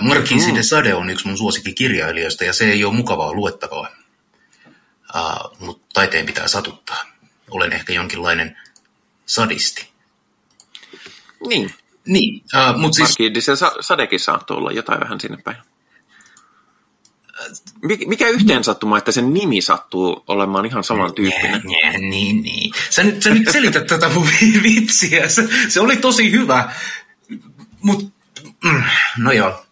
C: Marquise de Sade on yksi mun suosikkikirjailijoista ja se ei ole mukavaa luettavaa. Uh, mutta taiteen pitää satuttaa. Olen ehkä jonkinlainen sadisti.
B: Niin.
C: Niin, uh, mutta siis...
B: Sa- sadekin saattoi olla jotain vähän sinne päin. Mik- Mikä yhteen sattuma, että sen nimi sattuu olemaan ihan samantyyppinen?
C: Nää, nää, niin, niin. Sä nyt, sä nyt selität tätä mun vitsiä. Se, se oli tosi hyvä. Mut, mm, no joo.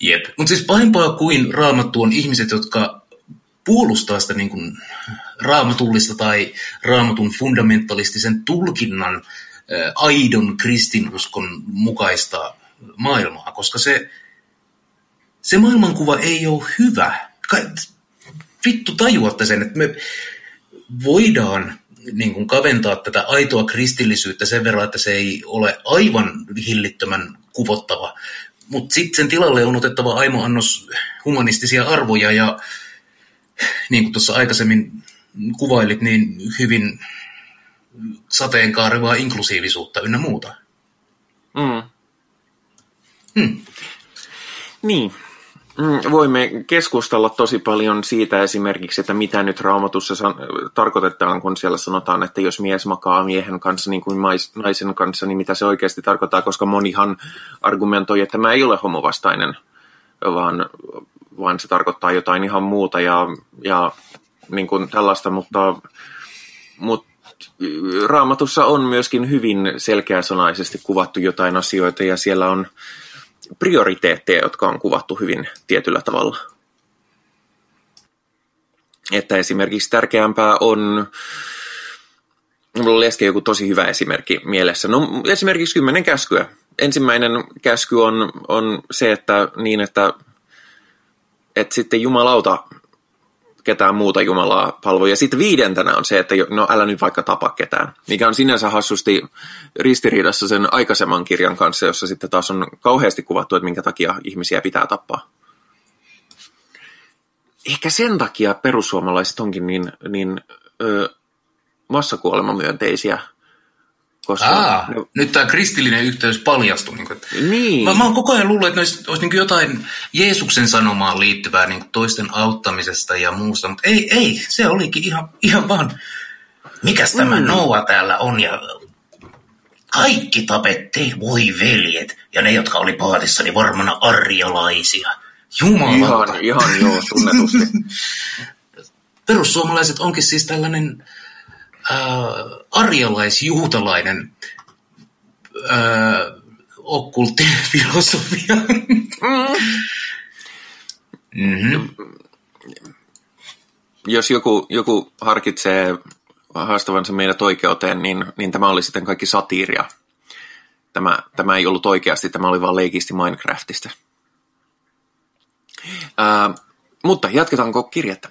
C: Jep. Mutta siis pahempaa kuin raamattu on ihmiset, jotka puolustaa sitä niin kuin raamatullista tai raamatun fundamentalistisen tulkinnan äh, aidon kristinuskon mukaista maailmaa, koska se, se maailmankuva ei ole hyvä. Ka- vittu tajuatte sen, että me voidaan niin kuin kaventaa tätä aitoa kristillisyyttä sen verran, että se ei ole aivan hillittömän kuvottava. Mutta sitten sen tilalle on otettava aimo annos humanistisia arvoja ja niin kuin tuossa aikaisemmin kuvailit, niin hyvin sateenkaarevaa inklusiivisuutta ynnä muuta.
B: Mm.
C: Hmm.
B: Niin. Mm, Voimme keskustella tosi paljon siitä esimerkiksi, että mitä nyt raamatussa san- tarkoitetaan, kun siellä sanotaan, että jos mies makaa miehen kanssa niin kuin mais- naisen kanssa, niin mitä se oikeasti tarkoittaa, koska monihan argumentoi, että tämä ei ole homovastainen, vaan, vaan se tarkoittaa jotain ihan muuta ja, ja niin kuin tällaista, mutta, mutta raamatussa on myöskin hyvin selkeäsanaisesti kuvattu jotain asioita ja siellä on prioriteetteja, jotka on kuvattu hyvin tietyllä tavalla. Että esimerkiksi tärkeämpää on, mulla oli äsken joku tosi hyvä esimerkki mielessä, no esimerkiksi kymmenen käskyä. Ensimmäinen käsky on, on se, että niin, että, että sitten jumalauta ketään muuta Jumalaa palvo. Ja sitten viidentenä on se, että no älä nyt vaikka tapa ketään, mikä on sinänsä hassusti ristiriidassa sen aikaisemman kirjan kanssa, jossa sitten taas on kauheasti kuvattu, että minkä takia ihmisiä pitää tappaa. Ehkä sen takia perussuomalaiset onkin niin, niin ö, massakuolemamyönteisiä, koska...
C: Aa,
B: ne,
C: nyt tämä kristillinen yhteys paljastui. Niin kuin, että
B: niin,
C: Mä, mä oon koko ajan luullut, että olisi, olisi niin jotain Jeesuksen sanomaan liittyvää niin toisten auttamisesta ja muusta, mutta ei, ei, se olikin ihan, ihan vaan, mikäs tämä mm. Noa täällä on ja kaikki tapettiin, voi veljet, ja ne, jotka oli paatissa, niin varmana arjalaisia. Jumalauta.
B: ihan, ihan joo, tunnetusti.
C: Perussuomalaiset onkin siis tällainen arjalaisjuutalainen äh, okkulttifilosofia. mm-hmm.
B: jos joku, joku harkitsee haastavansa meidät oikeuteen, niin, niin tämä oli sitten kaikki satiiria. Tämä, tämä ei ollut oikeasti, tämä oli vain leikisti Minecraftista. Ää, mutta jatketaanko kirjettä?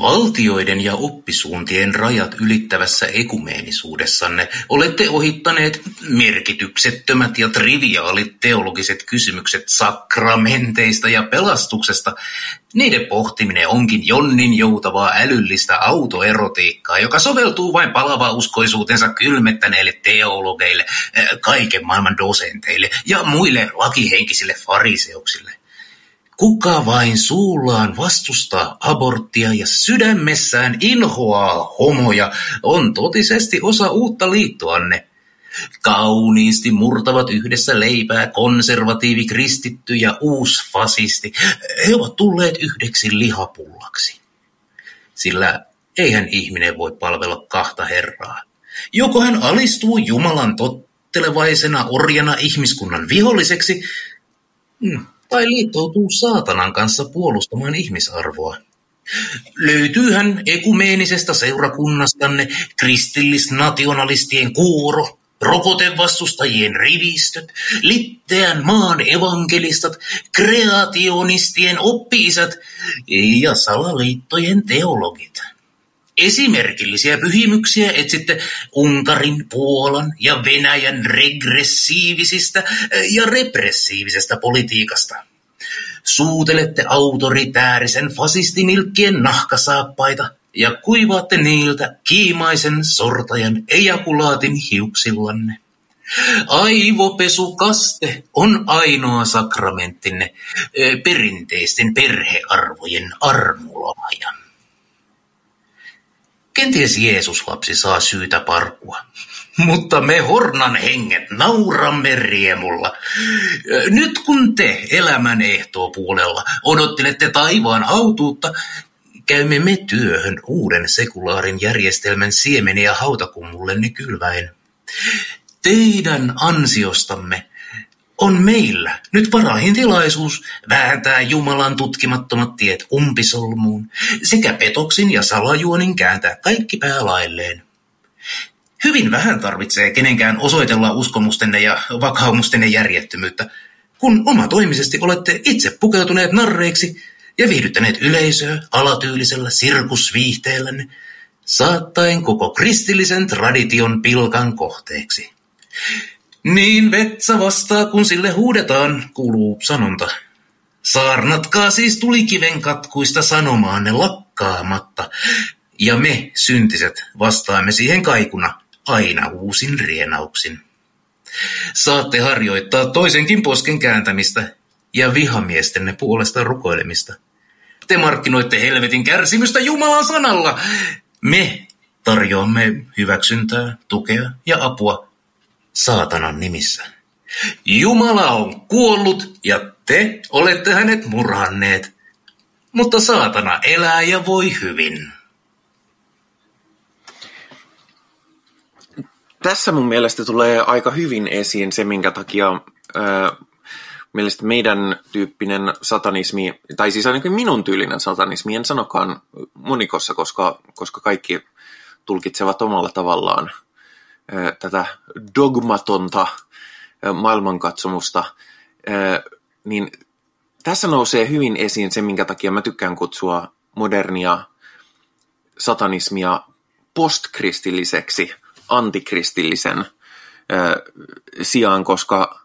C: Valtioiden ja oppisuuntien rajat ylittävässä ekumeenisuudessanne olette ohittaneet merkityksettömät ja triviaalit teologiset kysymykset sakramenteista ja pelastuksesta. Niiden pohtiminen onkin jonnin joutavaa älyllistä autoerotiikkaa, joka soveltuu vain palavauskoisuutensa kylmettäneille teologeille, eh, kaiken maailman dosenteille ja muille lakihenkisille fariseuksille. Kuka vain suullaan vastustaa aborttia ja sydämessään inhoaa homoja, on totisesti osa uutta liittoanne. Kauniisti murtavat yhdessä leipää konservatiivi kristitty ja uusfasisti. He ovat tulleet yhdeksi lihapullaksi. Sillä eihän ihminen voi palvella kahta herraa. Joko hän alistuu Jumalan tottelevaisena orjana ihmiskunnan viholliseksi, hmm, tai liittoutuu saatanan kanssa puolustamaan ihmisarvoa. Löytyyhän ekumeenisesta seurakunnastanne kristillisnationalistien kuuro, rokotevastustajien rivistöt, litteän maan evankelistat, kreationistien oppiisat ja salaliittojen teologit. Esimerkillisiä pyhimyksiä etsitte Unkarin, Puolan ja Venäjän regressiivisistä ja repressiivisestä politiikasta. Suutelette autoritäärisen fasistimilkkien nahkasaappaita ja kuivaatte niiltä kiimaisen sortajan ejakulaatin hiuksillanne. Aivopesukaste on ainoa sakramenttinne perinteisten perhearvojen armolahja. Kenties Jeesus-lapsi saa syytä parkua, mutta me hornan henget nauramme riemulla. Nyt kun te elämän puolella odottelette taivaan autuutta, käymme me työhön uuden sekulaarin järjestelmän siemeniä hautakummullenne kylväen. Teidän ansiostamme on meillä nyt parahin tilaisuus vääntää Jumalan tutkimattomat tiet umpisolmuun sekä petoksin ja salajuonin kääntää kaikki päälailleen. Hyvin vähän tarvitsee kenenkään osoitella uskomustenne ja vakaumustenne järjettömyyttä, kun omatoimisesti olette itse pukeutuneet narreiksi ja viihdyttäneet yleisöä alatyylisellä sirkusviihteellänne, saattaen koko kristillisen tradition pilkan kohteeksi. Niin vetsa vastaa, kun sille huudetaan, kuuluu sanonta. Saarnatkaa siis tulikiven katkuista sanomaanne lakkaamatta, ja me, syntiset, vastaamme siihen kaikuna aina uusin rienauksin. Saatte harjoittaa toisenkin posken kääntämistä ja vihamiestenne puolesta rukoilemista. Te markkinoitte helvetin kärsimystä Jumalan sanalla. Me tarjoamme hyväksyntää, tukea ja apua saatanan nimissä. Jumala on kuollut ja te olette hänet murhanneet, mutta saatana elää ja voi hyvin.
B: Tässä mun mielestä tulee aika hyvin esiin se, minkä takia ää, meidän tyyppinen satanismi, tai siis ainakin minun tyylinen satanismi, en sanokaan monikossa, koska, koska kaikki tulkitsevat omalla tavallaan tätä dogmatonta maailmankatsomusta, niin tässä nousee hyvin esiin se, minkä takia mä tykkään kutsua modernia satanismia postkristilliseksi, antikristillisen sijaan, koska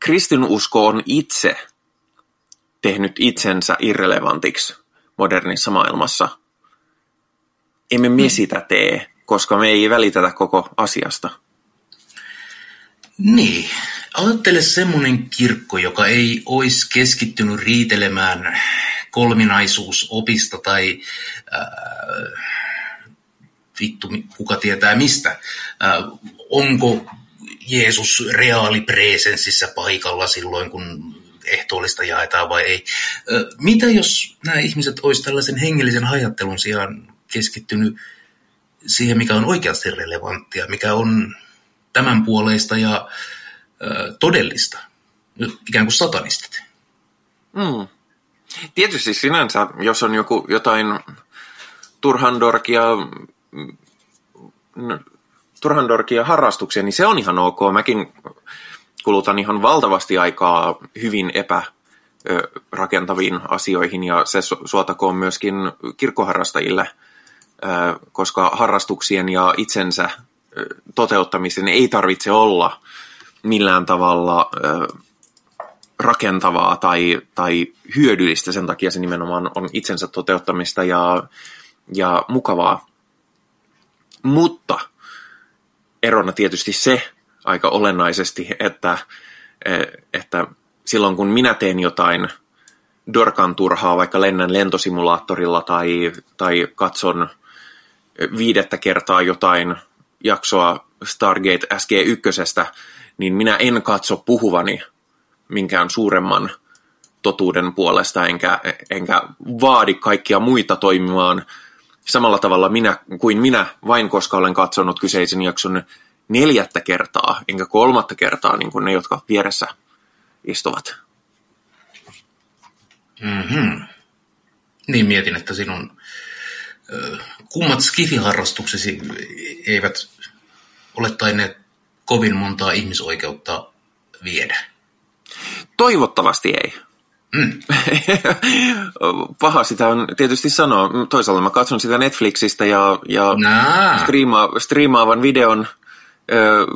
B: kristinusko on itse tehnyt itsensä irrelevantiksi modernissa maailmassa. Emme me mm. sitä tee, koska me ei välitetä koko asiasta.
C: Niin. Ajattele semmoinen kirkko, joka ei olisi keskittynyt riitelemään kolminaisuusopista tai äh, vittu, kuka tietää mistä. Äh, onko Jeesus reaalipresenssissä paikalla silloin, kun ehtoollista jaetaan vai ei. Äh, mitä jos nämä ihmiset olisivat tällaisen hengellisen ajattelun sijaan keskittynyt siihen, mikä on oikeasti relevanttia, mikä on tämän puoleista ja todellista, ikään kuin satanistit.
B: Mm. Tietysti sinänsä, jos on joku, jotain turhandorkia, turhandorkia harrastuksia, niin se on ihan ok. Mäkin kulutan ihan valtavasti aikaa hyvin epärakentaviin asioihin ja se suotakoon myöskin kirkkoharrastajille – koska harrastuksien ja itsensä toteuttamisen ei tarvitse olla millään tavalla rakentavaa tai, tai hyödyllistä. Sen takia se nimenomaan on itsensä toteuttamista ja, ja mukavaa. Mutta erona tietysti se aika olennaisesti, että, että silloin kun minä teen jotain dorkan turhaa, vaikka lennän lentosimulaattorilla tai, tai katson viidettä kertaa jotain jaksoa Stargate SG1, niin minä en katso puhuvani minkään suuremman totuuden puolesta, enkä, enkä vaadi kaikkia muita toimimaan samalla tavalla minä, kuin minä, vain koska olen katsonut kyseisen jakson neljättä kertaa, enkä kolmatta kertaa, niin kuin ne, jotka vieressä istuvat.
C: Mm-hmm. Niin mietin, että sinun kummat skifiharrastuksesi eivät ole tainneet kovin montaa ihmisoikeutta viedä?
B: Toivottavasti ei. Mm. Paha sitä on tietysti sanoa. Toisaalta mä katson sitä Netflixistä ja, ja striima, striimaavan videon ö,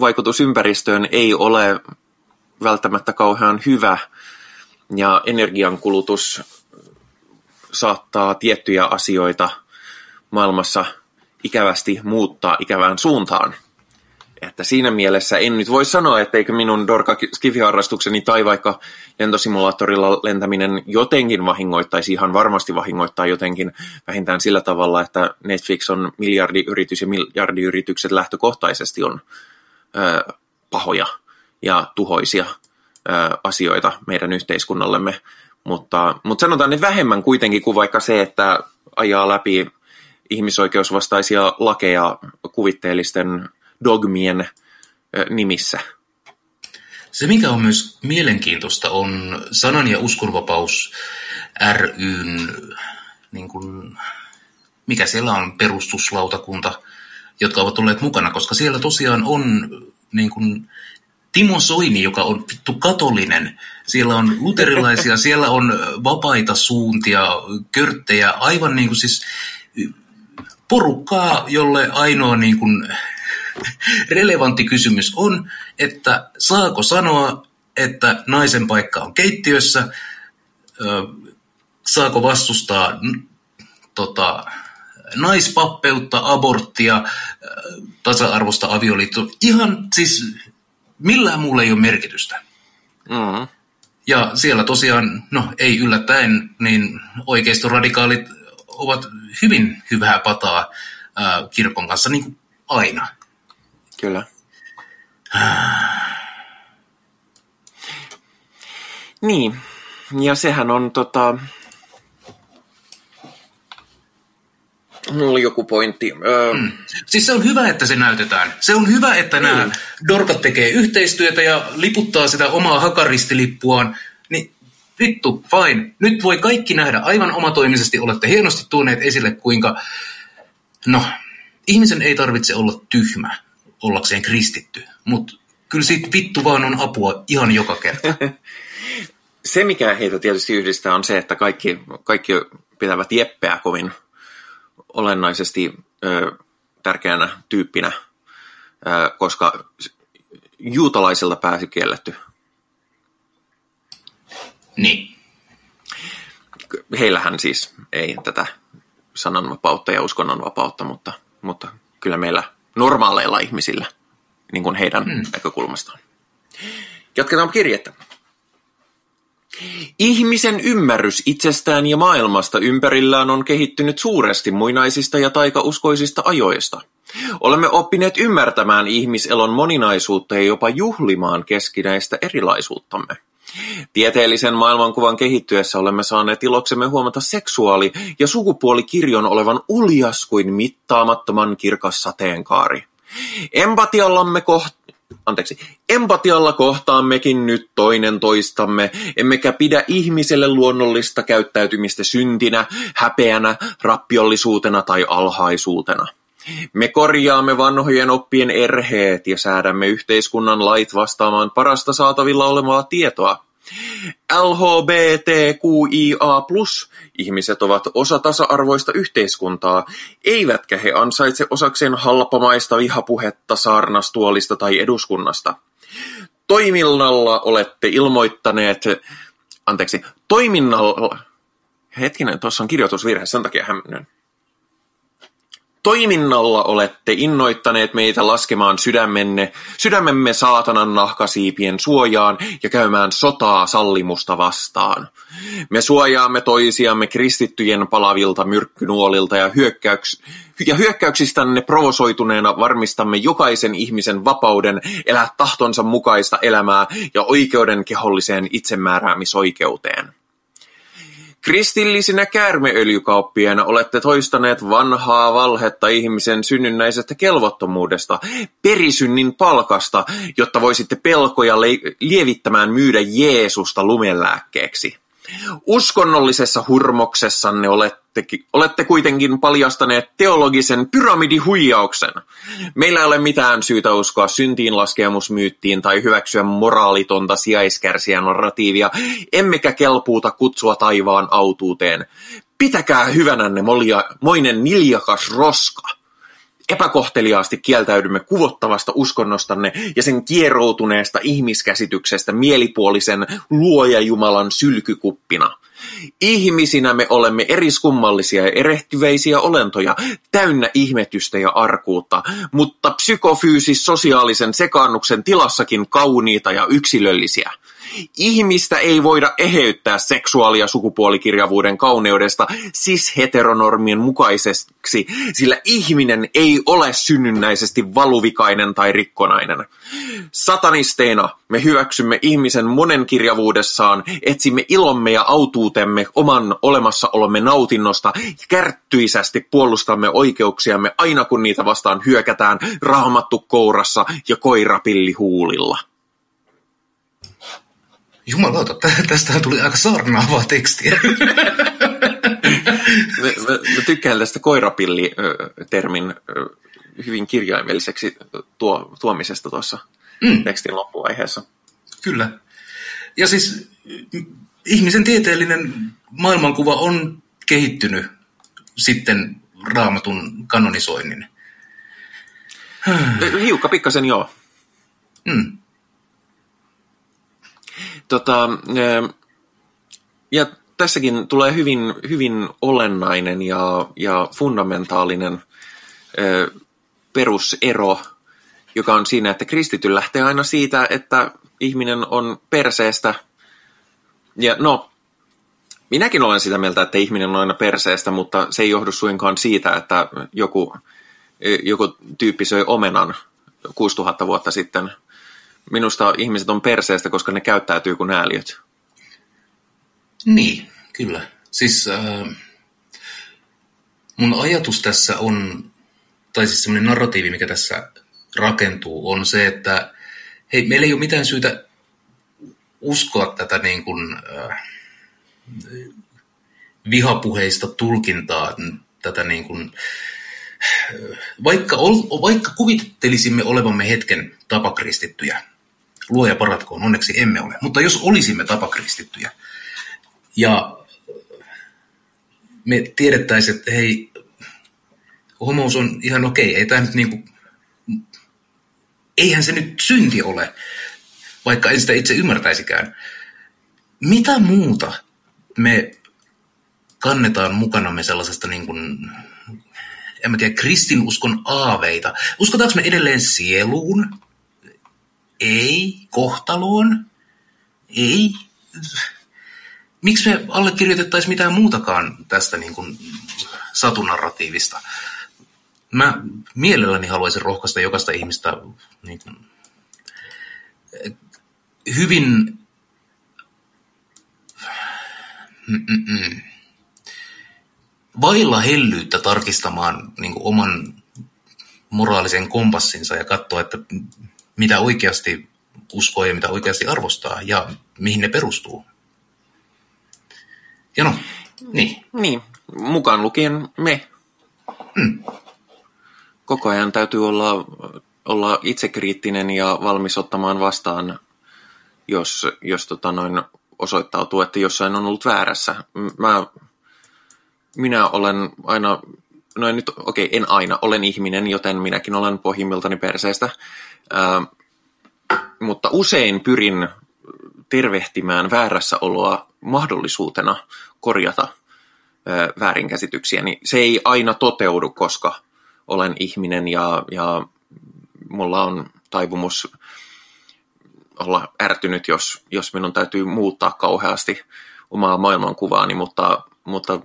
B: vaikutus ympäristöön ei ole välttämättä kauhean hyvä ja energiankulutus saattaa tiettyjä asioita maailmassa ikävästi muuttaa ikävään suuntaan. että siinä mielessä en nyt voi sanoa, etteikö minun dorka skifiharrastukseni tai vaikka lentosimulaattorilla lentäminen jotenkin vahingoittaisi, ihan varmasti vahingoittaa jotenkin vähintään sillä tavalla, että Netflix on miljardiyritys ja miljardiyritykset lähtökohtaisesti on ö, pahoja ja tuhoisia ö, asioita meidän yhteiskunnallemme. Mutta, mutta sanotaan nyt vähemmän kuitenkin kuin vaikka se, että ajaa läpi ihmisoikeusvastaisia lakeja kuvitteellisten dogmien nimissä.
C: Se, mikä on myös mielenkiintoista, on sanan- ja uskonvapaus ryn, niin kuin, mikä siellä on, perustuslautakunta, jotka ovat olleet mukana, koska siellä tosiaan on niin kuin, Timo Soini, joka on vittu katolinen. Siellä on luterilaisia, siellä on vapaita suuntia, körttejä, aivan niin kuin siis porukkaa, jolle ainoa niin kuin relevantti kysymys on, että saako sanoa, että naisen paikka on keittiössä, saako vastustaa tota, naispappeutta, aborttia, tasa-arvosta avioliittoa. Ihan siis millään muulla ei ole merkitystä. Mm-hmm. Ja siellä tosiaan, no ei yllättäen, niin oikeistoradikaalit ovat hyvin hyvää pataa ää, kirkon kanssa niin kuin aina.
B: Kyllä. niin, ja sehän on tota... Mulla oli joku pointti. Öö... Mm.
C: Siis se on hyvä, että se näytetään. Se on hyvä, että mm. nämä dorkat tekee yhteistyötä ja liputtaa sitä omaa hakaristilippuaan. Niin vittu, fine. Nyt voi kaikki nähdä aivan omatoimisesti. Olette hienosti tuoneet esille, kuinka... No, ihmisen ei tarvitse olla tyhmä ollakseen kristitty, mutta kyllä siitä vittu vaan on apua ihan joka kerta.
B: se, mikä heitä tietysti yhdistää, on se, että kaikki, kaikki pitävät Jeppeä kovin olennaisesti ö, tärkeänä tyyppinä, ö, koska juutalaisilta pääsi kielletty.
C: Niin.
B: Heillähän siis ei tätä sananvapautta ja uskonnonvapautta, mutta, mutta kyllä meillä normaaleilla ihmisillä, niin kuin heidän mm. näkökulmastaan. Jatketaan kirjettä. Ihmisen ymmärrys itsestään ja maailmasta ympärillään on kehittynyt suuresti muinaisista ja taikauskoisista ajoista. Olemme oppineet ymmärtämään ihmiselon moninaisuutta ja jopa juhlimaan keskinäistä erilaisuuttamme. Tieteellisen maailmankuvan kehittyessä olemme saaneet iloksemme huomata seksuaali- ja sukupuolikirjon olevan uljas kuin mittaamattoman kirkas sateenkaari. Empatiallamme koht- Anteeksi. Empatialla kohtaammekin nyt toinen toistamme, emmekä pidä ihmiselle luonnollista käyttäytymistä syntinä, häpeänä, rappiollisuutena tai alhaisuutena. Me korjaamme vanhojen oppien erheet ja säädämme yhteiskunnan lait vastaamaan parasta saatavilla olevaa tietoa. LHBTQIA+, ihmiset ovat osa tasa-arvoista yhteiskuntaa, eivätkä he ansaitse osakseen halpamaista vihapuhetta saarnastuolista tai eduskunnasta. Toiminnalla olette ilmoittaneet, anteeksi, toiminnalla, hetkinen, tuossa on kirjoitusvirhe, sen takia hämmennyn. Toiminnalla olette innoittaneet meitä laskemaan sydämenne, sydämemme saatanan nahkasiipien suojaan ja käymään sotaa sallimusta vastaan. Me suojaamme toisiamme kristittyjen palavilta myrkkynuolilta ja, hyökkäyks, ja hyökkäyksistänne provosoituneena varmistamme jokaisen ihmisen vapauden elää tahtonsa mukaista elämää ja oikeuden keholliseen itsemääräämisoikeuteen. Kristillisinä käärmeöljykauppiaina olette toistaneet vanhaa valhetta ihmisen synnynnäisestä kelvottomuudesta, perisynnin palkasta, jotta voisitte pelkoja lievittämään myydä Jeesusta lumelääkkeeksi. Uskonnollisessa hurmoksessanne olette, olette kuitenkin paljastaneet teologisen pyramidihuijauksen. Meillä ei ole mitään syytä uskoa syntiin laskemusmyyttiin tai hyväksyä moraalitonta sijaiskärsijän narratiivia, emmekä kelpuuta kutsua taivaan autuuteen. Pitäkää hyvänänne molia, moinen niljakas roska epäkohteliaasti kieltäydymme kuvottavasta uskonnostanne ja sen kieroutuneesta ihmiskäsityksestä mielipuolisen luoja Jumalan sylkykuppina. Ihmisinä me olemme eriskummallisia ja erehtyväisiä olentoja, täynnä ihmetystä ja arkuutta, mutta psykofyysis-sosiaalisen sekaannuksen tilassakin kauniita ja yksilöllisiä. Ihmistä ei voida eheyttää seksuaali- ja sukupuolikirjavuuden kauneudesta siis heteronormien mukaiseksi, sillä ihminen ei ole synnynnäisesti valuvikainen tai rikkonainen. Satanisteina me hyväksymme ihmisen monenkirjavuudessaan, etsimme ilomme ja autuutemme oman olemassaolomme nautinnosta ja kärttyisästi puolustamme oikeuksiamme aina kun niitä vastaan hyökätään raamattu kourassa ja koirapilli huulilla.
C: Jumalauta, tästä tuli aika saarnaavaa tekstiä.
B: mä, mä, mä tykkään tästä koirapilli-termin hyvin kirjaimelliseksi tuo, tuomisesta tuossa mm. tekstin loppuvaiheessa.
C: Kyllä. Ja siis ihmisen tieteellinen maailmankuva on kehittynyt sitten raamatun kanonisoinnin.
B: Hiukka pikkasen joo. Mm. Tota, ja tässäkin tulee hyvin, hyvin olennainen ja, ja fundamentaalinen perusero, joka on siinä, että kristity lähtee aina siitä, että ihminen on perseestä. Ja no, minäkin olen sitä mieltä, että ihminen on aina perseestä, mutta se ei johdu suinkaan siitä, että joku, joku tyyppi söi omenan 6000 vuotta sitten – minusta ihmiset on perseestä, koska ne käyttäytyy kuin ääliöt.
C: Niin, kyllä. Siis äh, mun ajatus tässä on, tai siis semmoinen narratiivi, mikä tässä rakentuu, on se, että hei, meillä ei ole mitään syytä uskoa tätä niin kuin, äh, vihapuheista tulkintaa, tätä niin kuin, äh, vaikka, ol, vaikka kuvittelisimme olevamme hetken tapakristittyjä, luoja paratkoon, onneksi emme ole. Mutta jos olisimme tapakristittyjä ja me tiedettäisiin, että hei, homous on ihan okei, ei tämä nyt niinku, eihän se nyt synti ole, vaikka en sitä itse ymmärtäisikään. Mitä muuta me kannetaan mukanamme sellaisesta niin kuin, en mä tiedä, kristinuskon aaveita. Uskotaanko me edelleen sieluun? Ei. Kohtaloon? Ei. Miksi me allekirjoitettaisiin mitään muutakaan tästä niin kuin satunarratiivista? Mä mielelläni haluaisin rohkaista jokaista ihmistä niin kuin, hyvin Mm-mm. vailla hellyyttä tarkistamaan niin kuin oman moraalisen kompassinsa ja katsoa, että mitä oikeasti uskoo ja mitä oikeasti arvostaa ja mihin ne perustuu. Ja no, niin.
B: Niin, mukaan lukien me. Mm. Koko ajan täytyy olla, olla itsekriittinen ja valmis ottamaan vastaan, jos, jos tota noin osoittautuu, että jossain on ollut väärässä. Mä, minä olen aina, no nyt, okei, okay, en aina, olen ihminen, joten minäkin olen pohjimmiltani perseestä mutta usein pyrin tervehtimään väärässä oloa mahdollisuutena korjata väärinkäsityksiä, niin se ei aina toteudu, koska olen ihminen ja, ja mulla on taipumus olla ärtynyt, jos, jos minun täytyy muuttaa kauheasti omaa maailmankuvaani, mutta, mutta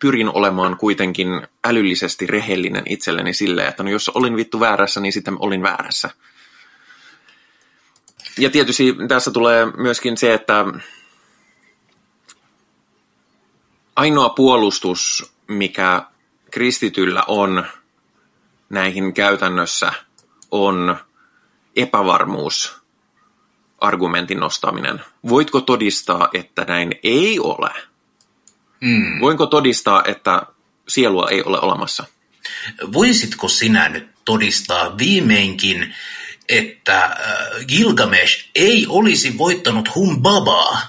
B: pyrin olemaan kuitenkin älyllisesti rehellinen itselleni silleen, että no jos olin vittu väärässä, niin sitten olin väärässä. Ja tietysti tässä tulee myöskin se, että ainoa puolustus, mikä kristityllä on näihin käytännössä, on epävarmuus argumentin nostaminen. Voitko todistaa, että näin ei ole? Mm. Voinko todistaa, että sielua ei ole olemassa?
C: Voisitko sinä nyt todistaa viimeinkin, että äh, Gilgamesh ei olisi voittanut Humbabaa?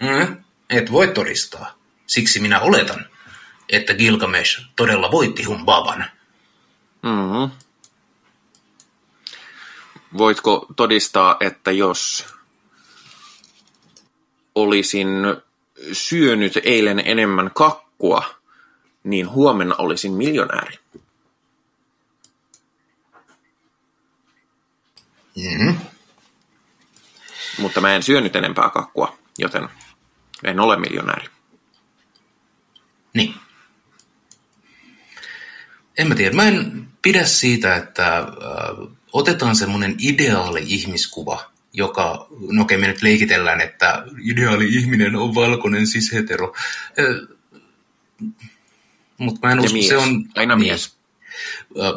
C: Mm, et voi todistaa. Siksi minä oletan, että Gilgamesh todella voitti Humbaban. Mm-hmm.
B: Voitko todistaa, että jos olisin syönyt eilen enemmän kakkua, niin huomenna olisin miljonääri.
C: Mm-hmm.
B: Mutta mä en syönyt enempää kakkua, joten en ole miljonääri.
C: Niin. En mä tiedä. Mä en pidä siitä, että äh, otetaan semmoinen ideaali ihmiskuva, joka, no okei me nyt leikitellään, että ideaali ihminen on valkoinen hetero. Äh, mutta mä en
B: Ja
C: usko,
B: mies.
C: se on...
B: Aina mies.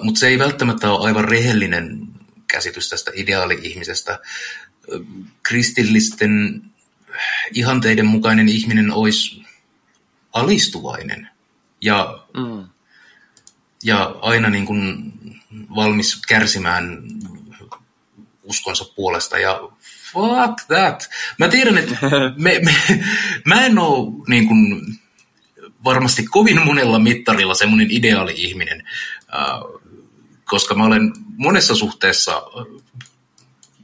C: Mutta se ei välttämättä ole aivan rehellinen käsitys tästä ideaali-ihmisestä. Kristillisten ihanteiden mukainen ihminen olisi alistuvainen ja,
B: Mm.
C: ja aina niin kuin valmis kärsimään uskonsa puolesta ja fuck that. Mä tiedän, että me, me, mä en ole niin kuin, varmasti kovin monella mittarilla semmoinen ideaali-ihminen, äh, koska mä olen monessa suhteessa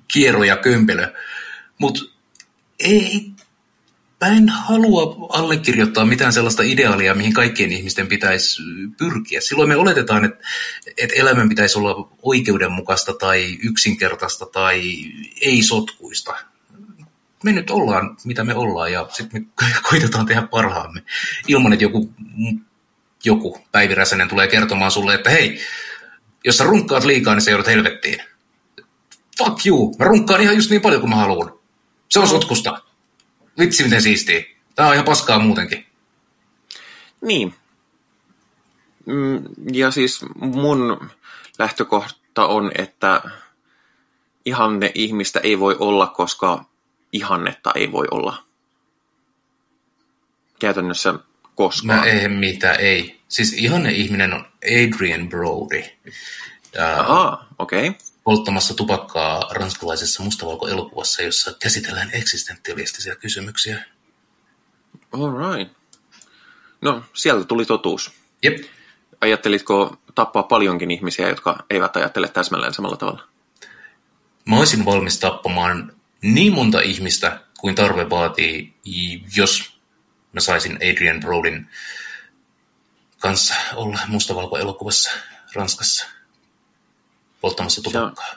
C: kiero ja kömpelö, mutta ei, mä en halua allekirjoittaa mitään sellaista ideaalia, mihin kaikkien ihmisten pitäisi pyrkiä. Silloin me oletetaan, että, että elämän pitäisi olla oikeudenmukaista tai yksinkertaista tai ei-sotkuista. Me nyt ollaan, mitä me ollaan, ja sitten me koitetaan tehdä parhaamme. Ilman, että joku, joku Päivi Räsänen tulee kertomaan sulle, että hei, jos sä runkkaat liikaa, niin sä joudut helvettiin. Fuck you, mä runkkaan ihan just niin paljon kuin mä haluan. Se on sotkusta. Vitsi miten siistiä. Tää on ihan paskaa muutenkin.
B: Niin. Mm, Ja siis mun lähtökohta on, että ihanne ihmistä ei voi olla, koska ihannetta ei voi olla. Käytännössä koskaan.
C: Mä en mitä, ei. Siis ihanne ihminen on Adrian Brody. Ää,
B: Ahaa, okei. Okay.
C: Polttamassa tupakkaa ranskalaisessa mustavalko-elokuvassa, jossa käsitellään eksistentialistisia kysymyksiä.
B: All right. No, sieltä tuli totuus.
C: Jep.
B: Ajattelitko tappaa paljonkin ihmisiä, jotka eivät ajattele täsmälleen samalla tavalla?
C: Mä olisin valmis tappamaan niin monta ihmistä kuin tarve vaatii, jos mä saisin Adrian Brodin kanssa olla mustavalko-elokuvassa Ranskassa polttamassa tupakkaa.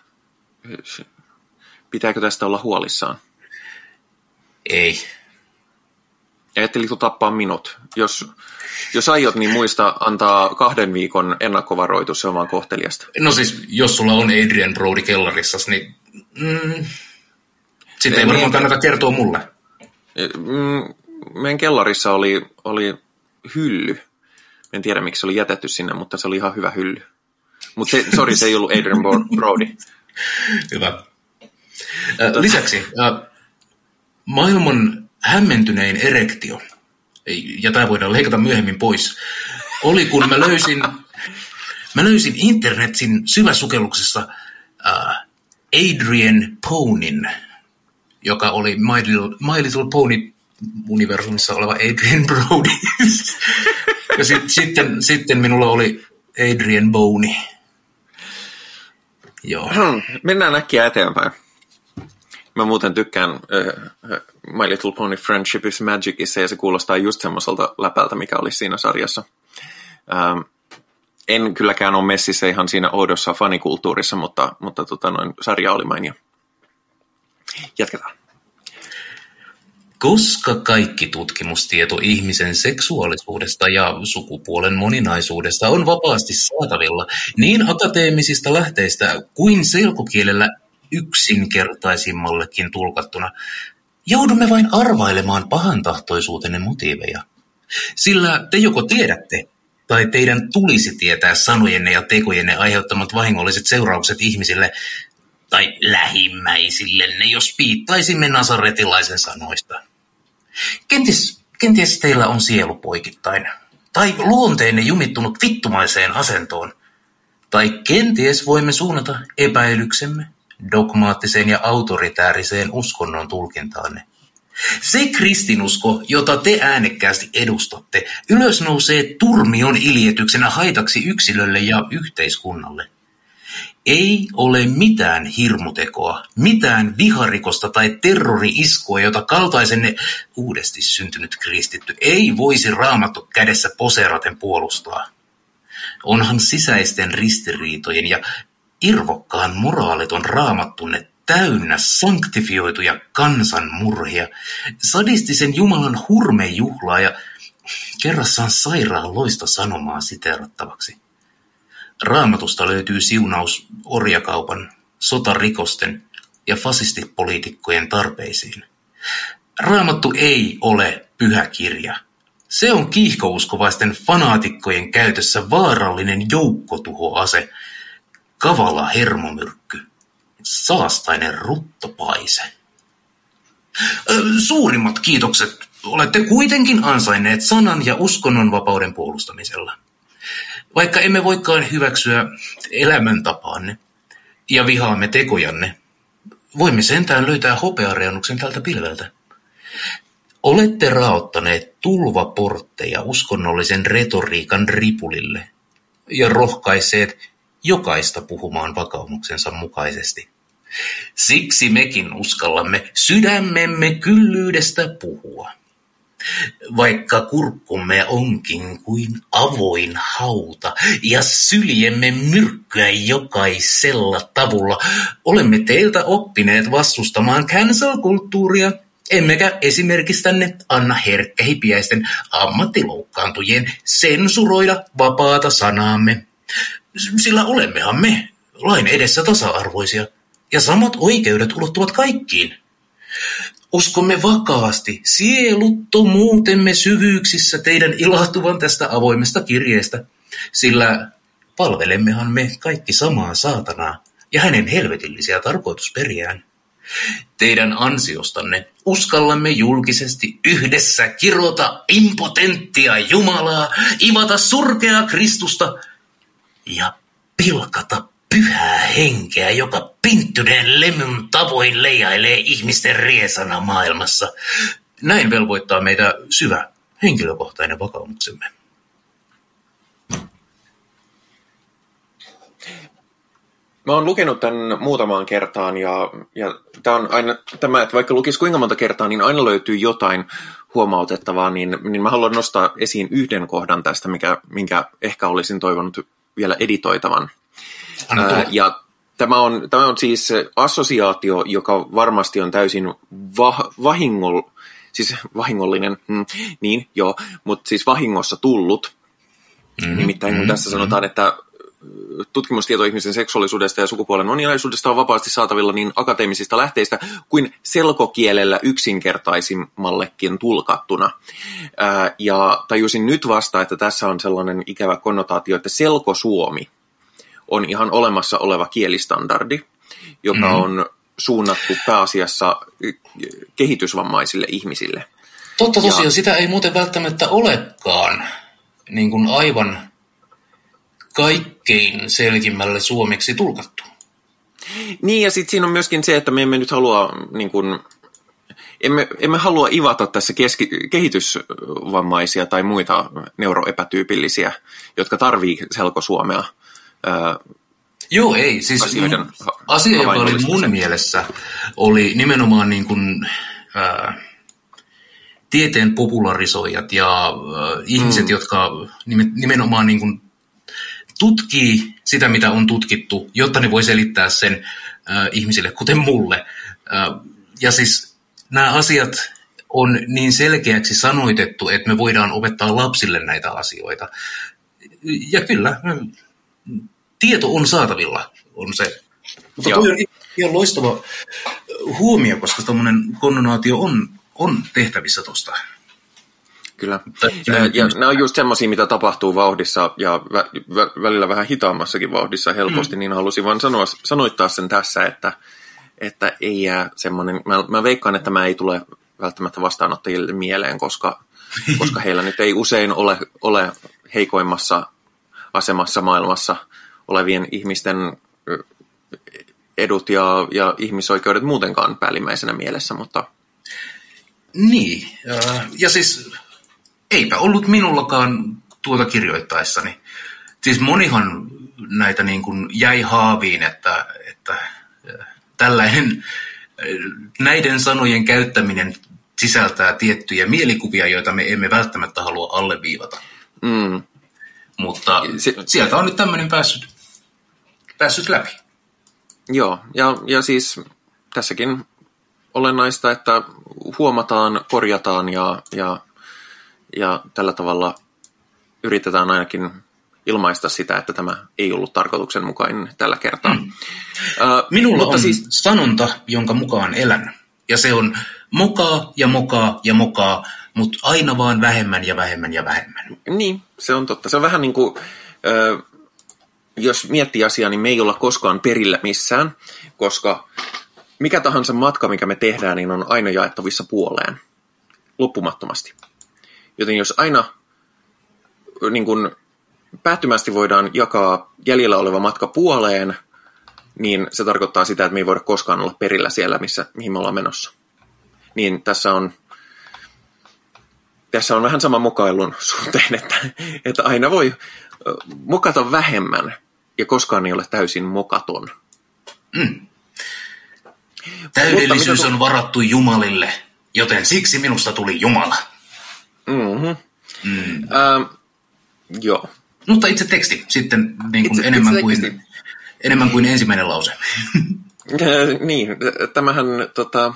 B: Pitääkö tästä olla huolissaan?
C: Ei.
B: Ajattelitko tappaa minut? Jos, jos aiot, niin muista antaa kahden viikon ennakkovaroitus, se on vaan kohteliasta.
C: No siis, jos sulla on Adrian Brody kellarissa, niin mm, sitten ei
B: Ei,
C: varmaan
B: niin.
C: kannata kertoa mulle.
B: Mm, meidän kellarissa oli, oli hylly. En tiedä, miksi se oli jätetty sinne, mutta se oli ihan hyvä hylly. Mutta se, sorry, se ei ollut Adrian Bro- Brody.
C: Hyvä. Lisäksi maailman hämmentynein erektio, ja tämä voidaan leikata myöhemmin pois, oli kun mä löysin, mä löysin internetin syväsukelluksessa Adrian Ponin, joka oli My Little, My Little Pony universumissa oleva Adrian Brody. ja sit, sitten, sitten minulla oli Adrian Boney. Joo.
B: Hmm, Mennään äkkiä eteenpäin. Mä muuten tykkään uh, My Little Pony Friendship is Magicissa ja se kuulostaa just semmoiselta läpältä, mikä oli siinä sarjassa. Um, en kylläkään ole messissä ihan siinä oudossa fanikulttuurissa, mutta, mutta tota, noin, sarja oli mainio. Jatketaan.
C: Koska kaikki tutkimustieto ihmisen seksuaalisuudesta ja sukupuolen moninaisuudesta on vapaasti saatavilla niin akateemisista lähteistä kuin selkokielellä yksinkertaisimmallekin tulkattuna, joudumme vain arvailemaan pahantahtoisuutenne motiiveja. Sillä te joko tiedätte, tai teidän tulisi tietää sanojenne ja tekojenne aiheuttamat vahingolliset seuraukset ihmisille tai lähimmäisillenne, jos piittaisimme nasaretilaisen sanoista. Kenties, kenties teillä on sielu poikittain, tai luonteenne jumittunut vittumaiseen asentoon, tai kenties voimme suunnata epäilyksemme dogmaattiseen ja autoritääriseen uskonnon tulkintaanne. Se kristinusko, jota te äänekkäästi edustatte, ylös nousee turmion iljetyksenä haitaksi yksilölle ja yhteiskunnalle. Ei ole mitään hirmutekoa, mitään viharikosta tai terrori-iskua, jota kaltaisenne uudesti syntynyt kristitty ei voisi raamattu kädessä poseeraten puolustaa. Onhan sisäisten ristiriitojen ja irvokkaan moraaliton raamattunne täynnä sanktifioituja kansanmurhia, sadistisen Jumalan hurmejuhlaa ja kerrassaan sairaan loista sanomaa siteerattavaksi. Raamatusta löytyy siunaus orjakaupan, sotarikosten ja fasistipoliitikkojen tarpeisiin. Raamattu ei ole pyhä kirja. Se on kiihkouskovaisten fanaatikkojen käytössä vaarallinen joukkotuhoase, kavala hermomyrkky, saastainen ruttopaise. Suurimmat kiitokset olette kuitenkin ansainneet sanan ja uskonnonvapauden puolustamisella. Vaikka emme voikaan hyväksyä elämäntapaanne ja vihaamme tekojanne, voimme sentään löytää hopeareunuksen tältä pilveltä. Olette raottaneet tulvaportteja uskonnollisen retoriikan ripulille ja rohkaiseet jokaista puhumaan vakaumuksensa mukaisesti. Siksi mekin uskallamme sydämemme kyllyydestä puhua. Vaikka kurkkumme onkin kuin avoin hauta ja syljemme myrkkyä jokaisella tavulla, olemme teiltä oppineet vastustamaan cancel-kulttuuria, emmekä esimerkistänne anna herkkähipiäisten ammattiloukkaantujien sensuroida vapaata sanaamme. Sillä olemmehan me lain edessä tasa-arvoisia, ja samat oikeudet ulottuvat kaikkiin. Uskomme vakaasti sieluttomuutemme syvyyksissä teidän ilahtuvan tästä avoimesta kirjeestä, sillä palvelemmehan me kaikki samaa saatanaa ja hänen helvetillisiä tarkoitusperiään. Teidän ansiostanne uskallamme julkisesti yhdessä kirota impotenttia Jumalaa, ivata surkeaa Kristusta ja pilkata pyhää henkeä, joka pinttyneen lemyn tavoin leijailee ihmisten riesana maailmassa. Näin velvoittaa meitä syvä henkilökohtainen vakaumuksemme.
B: Mä oon lukenut tämän muutamaan kertaan ja, ja tämä on aina tämä, että vaikka lukisi kuinka monta kertaa, niin aina löytyy jotain huomautettavaa, niin, niin mä haluan nostaa esiin yhden kohdan tästä, mikä, minkä ehkä olisin toivonut vielä editoitavan. Ää, ja tämä on, tämä on siis assosiaatio, joka varmasti on täysin va, vahingol, siis vahingollinen, mm, niin joo, mutta siis vahingossa tullut. Mm-hmm. Nimittäin kun mm-hmm. tässä sanotaan, että tutkimustieto ihmisen seksuaalisuudesta ja sukupuolen moninaisuudesta on vapaasti saatavilla niin akateemisista lähteistä kuin selkokielellä yksinkertaisimmallekin tulkattuna. Ää, ja tajusin nyt vasta, että tässä on sellainen ikävä konnotaatio, että selkosuomi on ihan olemassa oleva kielistandardi, joka mm. on suunnattu pääasiassa kehitysvammaisille ihmisille.
C: Totta tosiaan, ja... sitä ei muuten välttämättä olekaan niin kuin aivan kaikkein selkimmälle suomeksi tulkattu.
B: Niin, ja sitten siinä on myöskin se, että me emme nyt halua, niin kuin, emme, emme halua ivata tässä keski, kehitysvammaisia tai muita neuroepätyypillisiä, jotka tarvii selkosuomea. Ää,
C: Joo, ei. Siis asioiden asia, joka oli mun mielessä, oli nimenomaan niin kuin, ää, tieteen popularisoijat ja ää, ihmiset, mm. jotka nimenomaan niin kuin tutkii sitä, mitä on tutkittu, jotta ne voi selittää sen äh, ihmisille, kuten mulle. Äh, ja siis nämä asiat on niin selkeäksi sanoitettu, että me voidaan opettaa lapsille näitä asioita. Ja kyllä, tieto on saatavilla, on se. Mutta toi on ihan loistava huomio, koska tämmöinen konnonaatio on, on tehtävissä tuosta.
B: Kyllä. Ja, ja nämä on just semmoisia, mitä tapahtuu vauhdissa ja vä, vä, välillä vähän hitaammassakin vauhdissa helposti, mm. niin halusin vain sanoa, sanoittaa sen tässä, että, että ei jää semmoinen, mä, mä veikkaan, että tämä ei tule välttämättä vastaanottajille mieleen, koska, koska heillä nyt ei usein ole, ole heikoimmassa asemassa maailmassa olevien ihmisten edut ja, ja ihmisoikeudet muutenkaan päällimmäisenä mielessä, mutta...
C: Niin, ja siis eipä ollut minullakaan tuota kirjoittaessani. Siis monihan näitä niin kuin jäi haaviin, että, että tällainen näiden sanojen käyttäminen sisältää tiettyjä mielikuvia, joita me emme välttämättä halua alleviivata.
B: Mm.
C: Mutta sieltä on nyt tämmöinen päässyt, päässyt läpi.
B: Joo, ja, ja siis tässäkin olennaista, että huomataan, korjataan ja, ja, ja tällä tavalla yritetään ainakin ilmaista sitä, että tämä ei ollut tarkoituksenmukainen tällä kertaa. Mm.
C: Uh, Minulla mutta on siis... sanonta, jonka mukaan elän. Ja se on mokaa ja mokaa ja mokaa, mutta aina vaan vähemmän ja vähemmän ja vähemmän.
B: Niin, se on totta. Se on vähän niin kuin, uh, jos miettii asiaa, niin me ei olla koskaan perillä missään, koska mikä tahansa matka, mikä me tehdään, niin on aina jaettavissa puoleen. Loppumattomasti. Joten jos aina niin kuin, päättymästi voidaan jakaa jäljellä oleva matka puoleen, niin se tarkoittaa sitä, että me ei voida koskaan olla perillä siellä, missä, mihin me ollaan menossa. Niin tässä on, tässä on vähän sama mukailun suhteen, että, että aina voi mokata vähemmän ja koskaan ei ole täysin mokaton. Mm.
C: Täydellisyys on varattu Jumalille, joten siksi minusta tuli Jumala.
B: Mm-hmm. Mm. Uh, joo.
C: Mutta itse teksti sitten niin kuin itse, enemmän, itse kuin, enemmän kuin ensimmäinen lause.
B: niin, tämähän tota,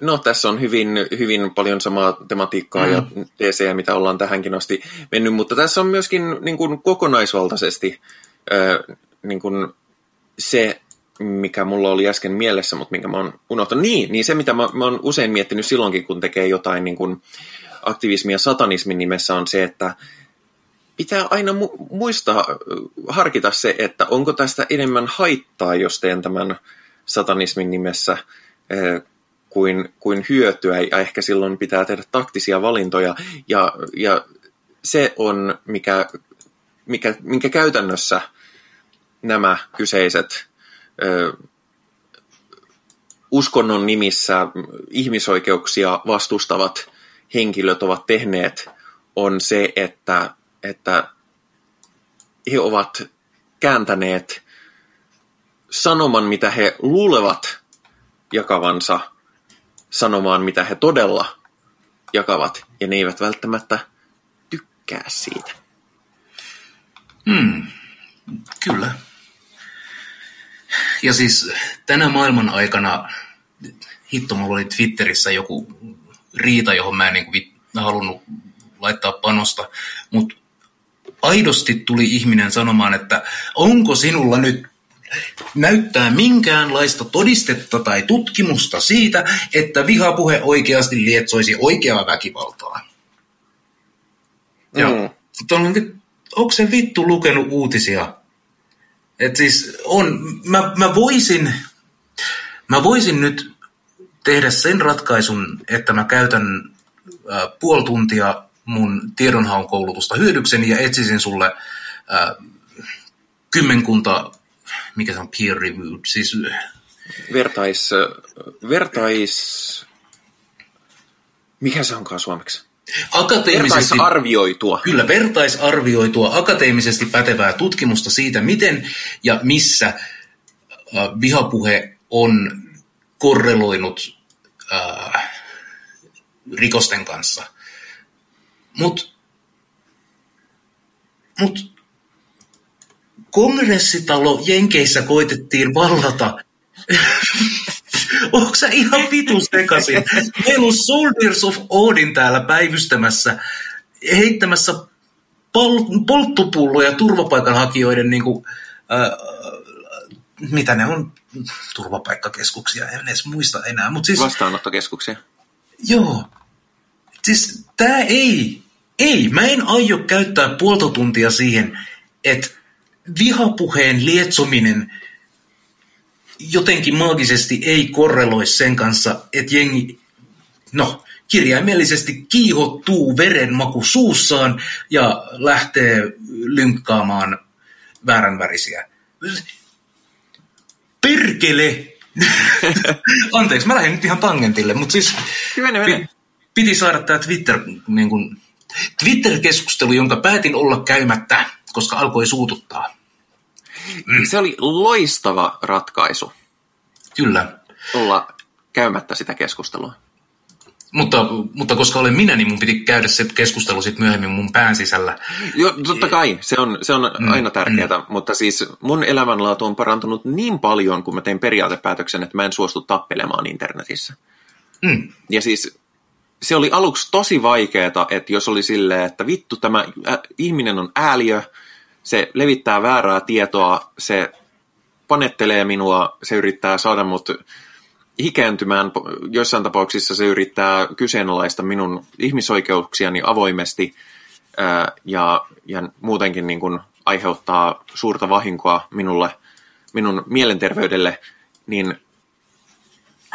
B: No tässä on hyvin, hyvin paljon samaa tematiikkaa mm. ja DC, mitä ollaan tähänkin asti mennyt, mutta tässä on myöskin niin kuin kokonaisvaltaisesti äh, niin kuin se, mikä mulla oli äsken mielessä, mutta minkä mä oon unohtanut. Niin, niin se, mitä mä, mä oon usein miettinyt silloinkin, kun tekee jotain niin kuin aktivismia satanismin nimessä, on se, että pitää aina mu- muistaa, harkita se, että onko tästä enemmän haittaa, jos teen tämän satanismin nimessä, kuin, kuin hyötyä, ja ehkä silloin pitää tehdä taktisia valintoja, ja, ja se on, mikä, mikä, minkä käytännössä nämä kyseiset ö, uskonnon nimissä ihmisoikeuksia vastustavat henkilöt ovat tehneet, on se, että, että he ovat kääntäneet sanoman, mitä he luulevat jakavansa, sanomaan, mitä he todella jakavat, ja ne eivät välttämättä tykkää siitä.
C: Hmm, kyllä. Ja siis tänä maailman aikana, hitto, mulla oli Twitterissä joku riita, johon mä en niin kuin halunnut laittaa panosta, mutta aidosti tuli ihminen sanomaan, että onko sinulla nyt näyttää minkäänlaista todistetta tai tutkimusta siitä, että vihapuhe oikeasti lietsoisi oikeaa väkivaltaa. Mm. Ja onko se vittu lukenut uutisia? Et siis on, mä, mä, voisin, mä voisin nyt tehdä sen ratkaisun, että mä käytän äh, puoli tuntia mun tiedonhaun koulutusta hyödykseni ja etsisin sulle äh, kymmenkunta mikä se on peer reviewed, siis...
B: Vertais, vertais... Mikä se onkaan suomeksi?
C: Akateemisesti,
B: vertaisarvioitua.
C: Kyllä, vertaisarvioitua, akateemisesti pätevää tutkimusta siitä, miten ja missä äh, vihapuhe on korreloinut äh, rikosten kanssa. Mutta mut kongressitalo Jenkeissä koitettiin vallata. Onko sä ihan vitus sekaisin? Meillä on Soldiers of Odin täällä päivystämässä, heittämässä pol- polttopulloja turvapaikanhakijoiden, niin kuin, äh, mitä ne on, turvapaikkakeskuksia, en edes muista enää. Mut siis,
B: Vastaanottokeskuksia.
C: Joo. Siis tää ei, ei, mä en aio käyttää puolta tuntia siihen, että vihapuheen lietsominen jotenkin maagisesti ei korreloi sen kanssa, että jengi, no, kirjaimellisesti kiihottuu verenmaku suussaan ja lähtee lynkkaamaan vääränvärisiä. Perkele! Anteeksi, mä lähdin nyt ihan tangentille, mutta siis piti saada tämä Twitter, niin kun, Twitter-keskustelu, jonka päätin olla käymättä, koska alkoi suututtaa.
B: Mm. Se oli loistava ratkaisu.
C: Kyllä.
B: Olla käymättä sitä keskustelua.
C: Mutta, mutta koska olen minä, niin mun piti käydä se keskustelu sitten myöhemmin mun pään sisällä.
B: Joo, totta kai. Se on, se on mm, aina tärkeää. Mm. Mutta siis mun elämänlaatu on parantunut niin paljon, kun mä tein periaatepäätöksen, että mä en suostu tappelemaan internetissä.
C: Mm.
B: Ja siis se oli aluksi tosi vaikeaa, että jos oli silleen, että vittu tämä äh, ihminen on ääliö, se levittää väärää tietoa, se panettelee minua, se yrittää saada mut ikääntymään, joissain tapauksissa se yrittää kyseenalaista minun ihmisoikeuksiani avoimesti ää, ja, ja muutenkin niin kuin aiheuttaa suurta vahinkoa minulle, minun mielenterveydelle, niin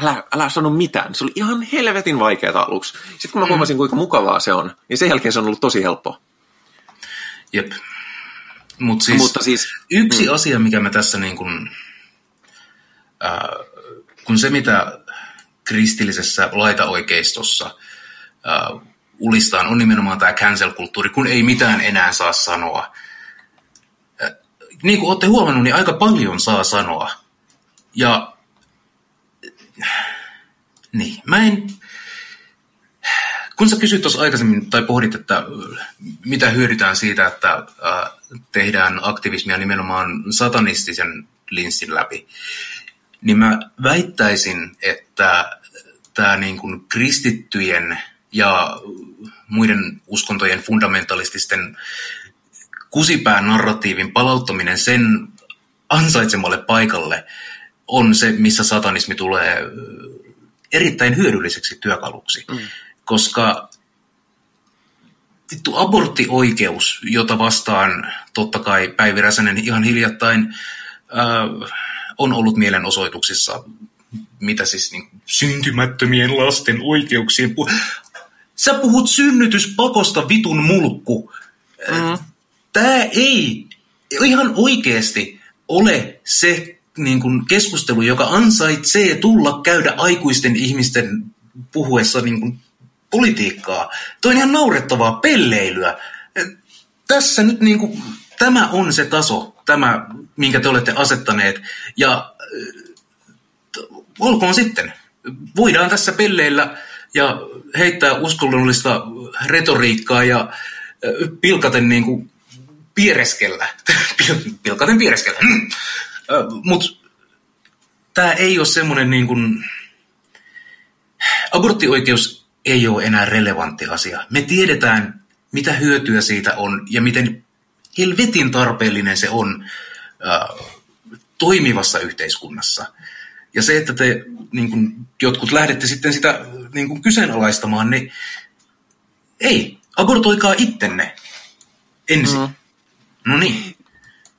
B: älä, älä sano mitään. Se oli ihan helvetin vaikeaa aluksi. Sitten kun mä huomasin, kuinka mukavaa se on, niin sen jälkeen se on ollut tosi helppo.
C: Jep. Mut siis, Mutta siis yksi mm. asia, mikä mä tässä niin kuin, äh, kun se mitä kristillisessä laitaoikeistossa äh, ulistaan on nimenomaan tämä cancel-kulttuuri, kun ei mitään enää saa sanoa. Äh, niin kuin olette huomannut, niin aika paljon saa sanoa. Ja niin, mä en... Kun sä kysyt tuossa aikaisemmin, tai pohdit, että mitä hyödytään siitä, että äh, tehdään aktivismia nimenomaan satanistisen linssin läpi, niin mä väittäisin, että tämä niin kuin kristittyjen ja muiden uskontojen fundamentalististen kusipään narratiivin palauttaminen sen ansaitsemalle paikalle on se, missä satanismi tulee erittäin hyödylliseksi työkaluksi. Mm. Koska vittu aborttioikeus, jota vastaan totta kai Päivi Räsänen ihan hiljattain äh, on ollut mielenosoituksissa, mitä siis niin, syntymättömien lasten oikeuksien pu- Sä puhut synnytyspakosta vitun mulkku. Mm. Tämä ei ihan oikeasti ole se niin kuin keskustelu, joka ansaitsee tulla käydä aikuisten ihmisten puhuessa niin kuin politiikkaa. Tuo on ihan naurettavaa pelleilyä. Tässä nyt niin kuin, tämä on se taso, tämä, minkä te olette asettaneet. Ja äh, olkoon sitten. Voidaan tässä pelleillä ja heittää uskonnollista retoriikkaa ja äh, pilkaten niin kuin piereskellä. pilkaten piereskellä. Mm. Mutta tämä ei ole semmoinen niin kuin... Aborttioikeus ei ole enää relevantti asia. Me tiedetään, mitä hyötyä siitä on ja miten helvetin tarpeellinen se on äh, toimivassa yhteiskunnassa. Ja se, että te niin kun, jotkut lähdette sitten sitä niin kun, kyseenalaistamaan, niin ei, abortoikaa ittenne ensin. Mm. No niin.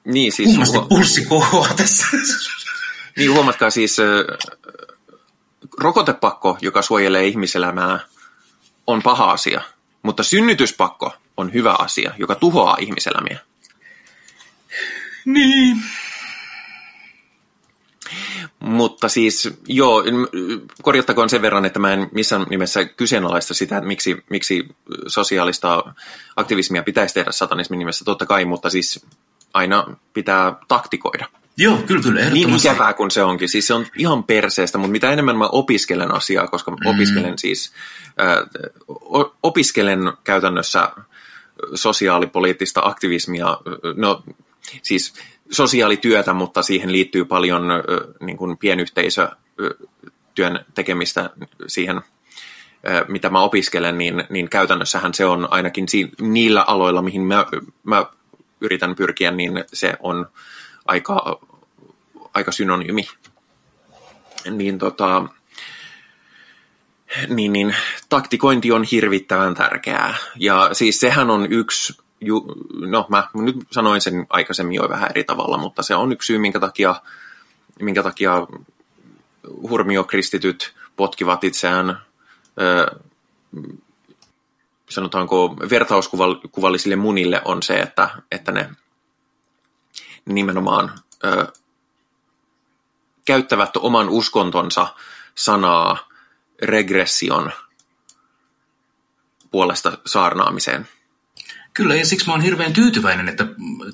B: Niin, siis...
C: Kummasti pulssi kohoaa tässä.
B: Niin, huomatkaa siis, rokotepakko, joka suojelee ihmiselämää, on paha asia, mutta synnytyspakko on hyvä asia, joka tuhoaa ihmiselämiä.
C: Niin.
B: Mutta siis, joo, korjattakoon sen verran, että mä en missään nimessä kyseenalaista sitä, että miksi, miksi sosiaalista aktivismia pitäisi tehdä satanismin nimessä, totta kai, mutta siis aina pitää taktikoida.
C: Joo, kyllä, kyllä,
B: Niin ikävää kuin se onkin. Siis se on ihan perseestä, mutta mitä enemmän mä opiskelen asiaa, koska mm. opiskelen siis, äh, opiskelen käytännössä sosiaalipoliittista aktivismia, no siis sosiaalityötä, mutta siihen liittyy paljon äh, niin kuin pienyhteisötyön tekemistä siihen mitä mä opiskelen, niin, niin käytännössähän se on ainakin si- niillä aloilla, mihin mä, mä yritän pyrkiä, niin se on aika, aika synonyymi. Niin, tota, niin, niin taktikointi on hirvittävän tärkeää. Ja siis sehän on yksi, ju, no mä nyt sanoin sen aikaisemmin jo vähän eri tavalla, mutta se on yksi syy, minkä takia, minkä takia hurmiokristityt potkivat itseään ö, sanotaanko vertauskuvallisille munille on se, että, että ne nimenomaan ö, käyttävät oman uskontonsa sanaa regression puolesta saarnaamiseen.
C: Kyllä, ja siksi mä oon hirveän tyytyväinen, että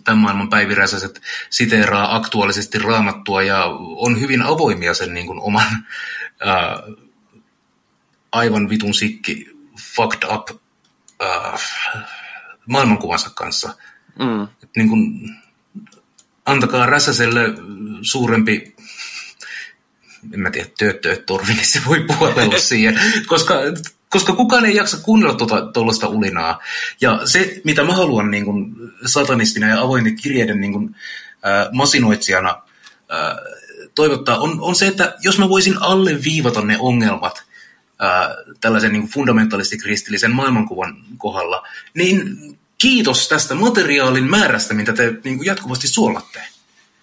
C: tämän maailman päiviräisäiset siteeraa aktuaalisesti raamattua ja on hyvin avoimia sen niin kuin oman ää, aivan vitun sikki, fucked up ää, maailmankuvansa kanssa. Mm. niin kuin, antakaa Räsäselle suurempi en mä tiedä, tööttööt niin se voi puolella siihen, koska, koska kukaan ei jaksa kuunnella tuollaista tuota, ulinaa. Ja se, mitä mä haluan niin kuin, satanistina ja avointen kirjeiden niin kuin, äh, masinoitsijana äh, toivottaa, on, on se, että jos mä voisin alleviivata ne ongelmat äh, tällaisen niin fundamentalisti-kristillisen maailmankuvan kohdalla, niin kiitos tästä materiaalin määrästä, mitä te niin kuin, jatkuvasti suolatte.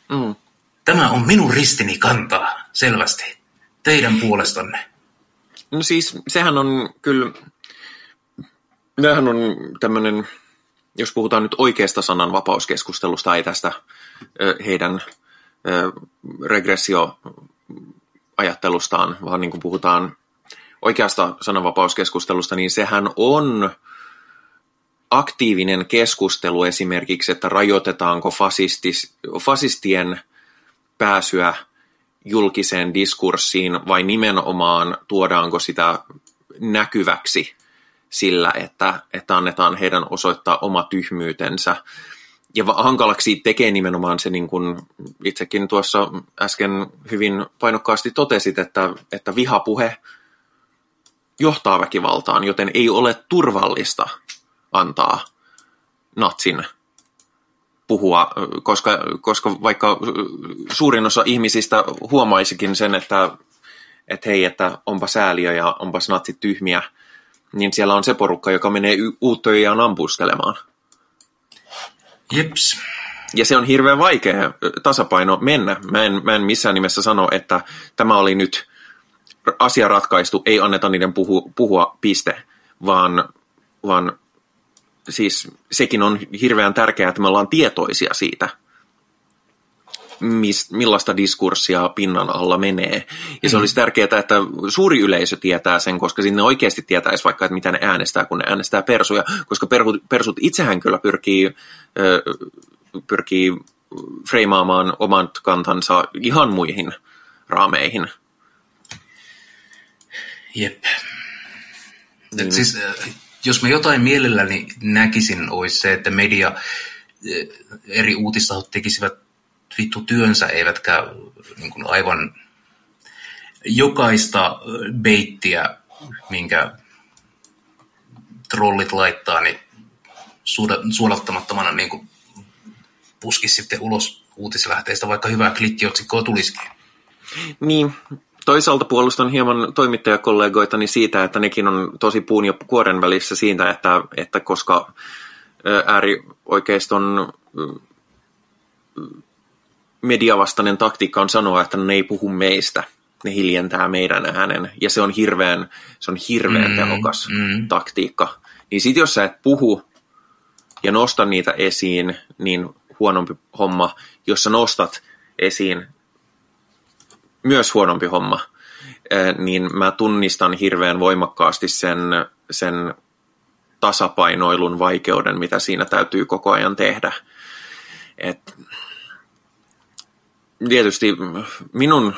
C: Mm. Tämä on minun ristini kantaa, selvästi, teidän puolestanne.
B: No siis, sehän on kyllä, tämähän on tämmöinen, jos puhutaan nyt oikeasta sananvapauskeskustelusta, ei tästä heidän regressioajattelustaan, vaan niin kuin puhutaan oikeasta sananvapauskeskustelusta, niin sehän on aktiivinen keskustelu esimerkiksi, että rajoitetaanko fasistis, fasistien pääsyä julkiseen diskurssiin vai nimenomaan tuodaanko sitä näkyväksi sillä, että, että annetaan heidän osoittaa oma tyhmyytensä. Ja hankalaksi tekee nimenomaan se, niin kuin itsekin tuossa äsken hyvin painokkaasti totesit, että, että vihapuhe johtaa väkivaltaan, joten ei ole turvallista antaa natsin puhua, koska, koska vaikka suurin osa ihmisistä huomaisikin sen, että, että hei, että onpa sääliö ja onpa natsit tyhmiä, niin siellä on se porukka, joka menee uuttöjään ampuskelemaan.
C: Jeps.
B: Ja se on hirveän vaikea tasapaino mennä. Mä en, mä en missään nimessä sano, että tämä oli nyt asia ratkaistu, ei anneta niiden puhu, puhua piste, vaan, vaan siis sekin on hirveän tärkeää, että me ollaan tietoisia siitä, mis, millaista diskurssia pinnan alla menee. Ja se mm. olisi tärkeää, että suuri yleisö tietää sen, koska sinne oikeasti tietäisi vaikka, että mitä ne äänestää, kun ne äänestää persuja, koska persut itsehän kyllä pyrkii, pyrkii freimaamaan omat kantansa ihan muihin raameihin.
C: Jep. Niin. Siis, jos mä jotain mielelläni näkisin, olisi se, että media, eh, eri uutistahot tekisivät vittu työnsä, eivätkä niin kuin aivan jokaista beittiä, minkä trollit laittaa, niin suodattamattomana niin kuin puskisi sitten ulos uutislähteistä, vaikka hyvää klikkiotsikkoa tulisikin.
B: Niin, toisaalta puolustan hieman toimittajakollegoitani siitä, että nekin on tosi puun ja kuoren välissä siitä, että, että koska äärioikeiston mediavastainen taktiikka on sanoa, että ne ei puhu meistä, ne hiljentää meidän äänen, ja se on hirveän, se on hirveän mm, tehokas mm. taktiikka. Niin sit jos sä et puhu ja nosta niitä esiin, niin huonompi homma. Jos sä nostat esiin myös huonompi homma, niin mä tunnistan hirveän voimakkaasti sen, sen tasapainoilun vaikeuden, mitä siinä täytyy koko ajan tehdä. Et, tietysti minun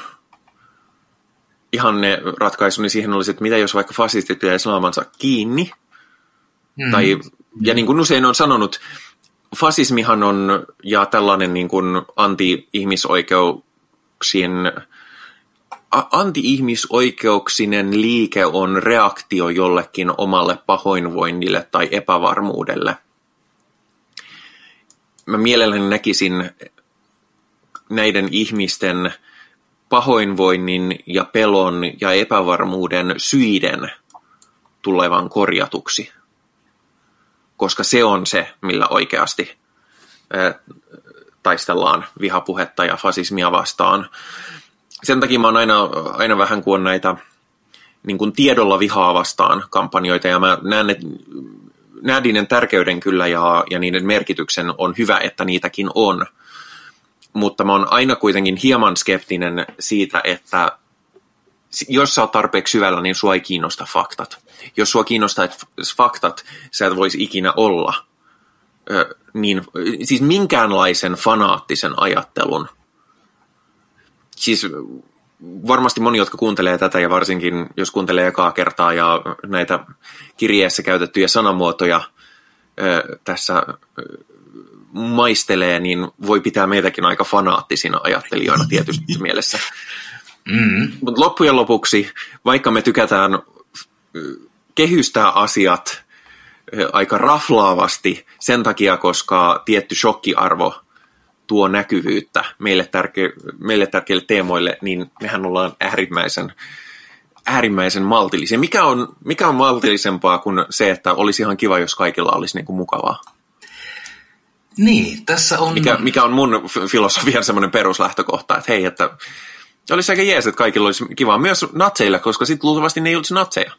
B: ihanne ratkaisuni siihen olisi, että mitä jos vaikka fasistit pitäisi naamansa kiinni, mm. tai, ja niin kuin usein on sanonut, fasismihan on ja tällainen niin kuin anti-ihmisoikeuksien anti-ihmisoikeuksinen liike on reaktio jollekin omalle pahoinvoinnille tai epävarmuudelle. Mä mielelläni näkisin näiden ihmisten pahoinvoinnin ja pelon ja epävarmuuden syiden tulevan korjatuksi. Koska se on se, millä oikeasti taistellaan vihapuhetta ja fasismia vastaan sen takia mä oon aina, aina vähän kuin näitä niin kuin tiedolla vihaa vastaan kampanjoita, ja mä näen, että näen niiden tärkeyden kyllä ja, ja niiden merkityksen on hyvä, että niitäkin on. Mutta mä oon aina kuitenkin hieman skeptinen siitä, että jos sä oot tarpeeksi syvällä, niin sua ei kiinnosta faktat. Jos sua kiinnostaa faktat, sä et voisi ikinä olla niin, siis minkäänlaisen fanaattisen ajattelun. Siis varmasti moni, jotka kuuntelee tätä ja varsinkin jos kuuntelee ekaa kertaa ja näitä kirjeessä käytettyjä sanamuotoja tässä maistelee, niin voi pitää meitäkin aika fanaattisina ajattelijoina tietysti mielessä. Mm. Mutta loppujen lopuksi, vaikka me tykätään kehystää asiat aika raflaavasti sen takia, koska tietty shokkiarvo tuo näkyvyyttä meille, tärke, meille tärkeille teemoille, niin mehän ollaan äärimmäisen, äärimmäisen maltillisia. Mikä on, mikä on maltillisempaa kuin se, että olisi ihan kiva, jos kaikilla olisi niin kuin mukavaa?
C: Niin, tässä on...
B: Mikä, mikä on mun filosofian semmoinen peruslähtökohta, että hei, että olisi aika jees, että kaikilla olisi kivaa myös natseilla, koska sitten luultavasti ne ei olisi natseja.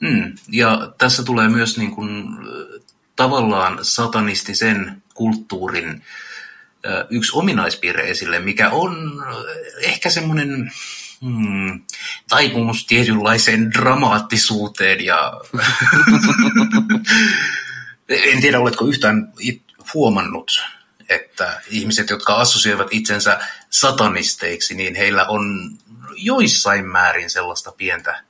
C: Mm, ja tässä tulee myös niin kuin, tavallaan satanistisen kulttuurin yksi ominaispiirre esille, mikä on ehkä semmoinen hmm, taipumus tietynlaiseen dramaattisuuteen ja en tiedä, oletko yhtään huomannut, että ihmiset, jotka assosioivat itsensä satanisteiksi, niin heillä on joissain määrin sellaista pientä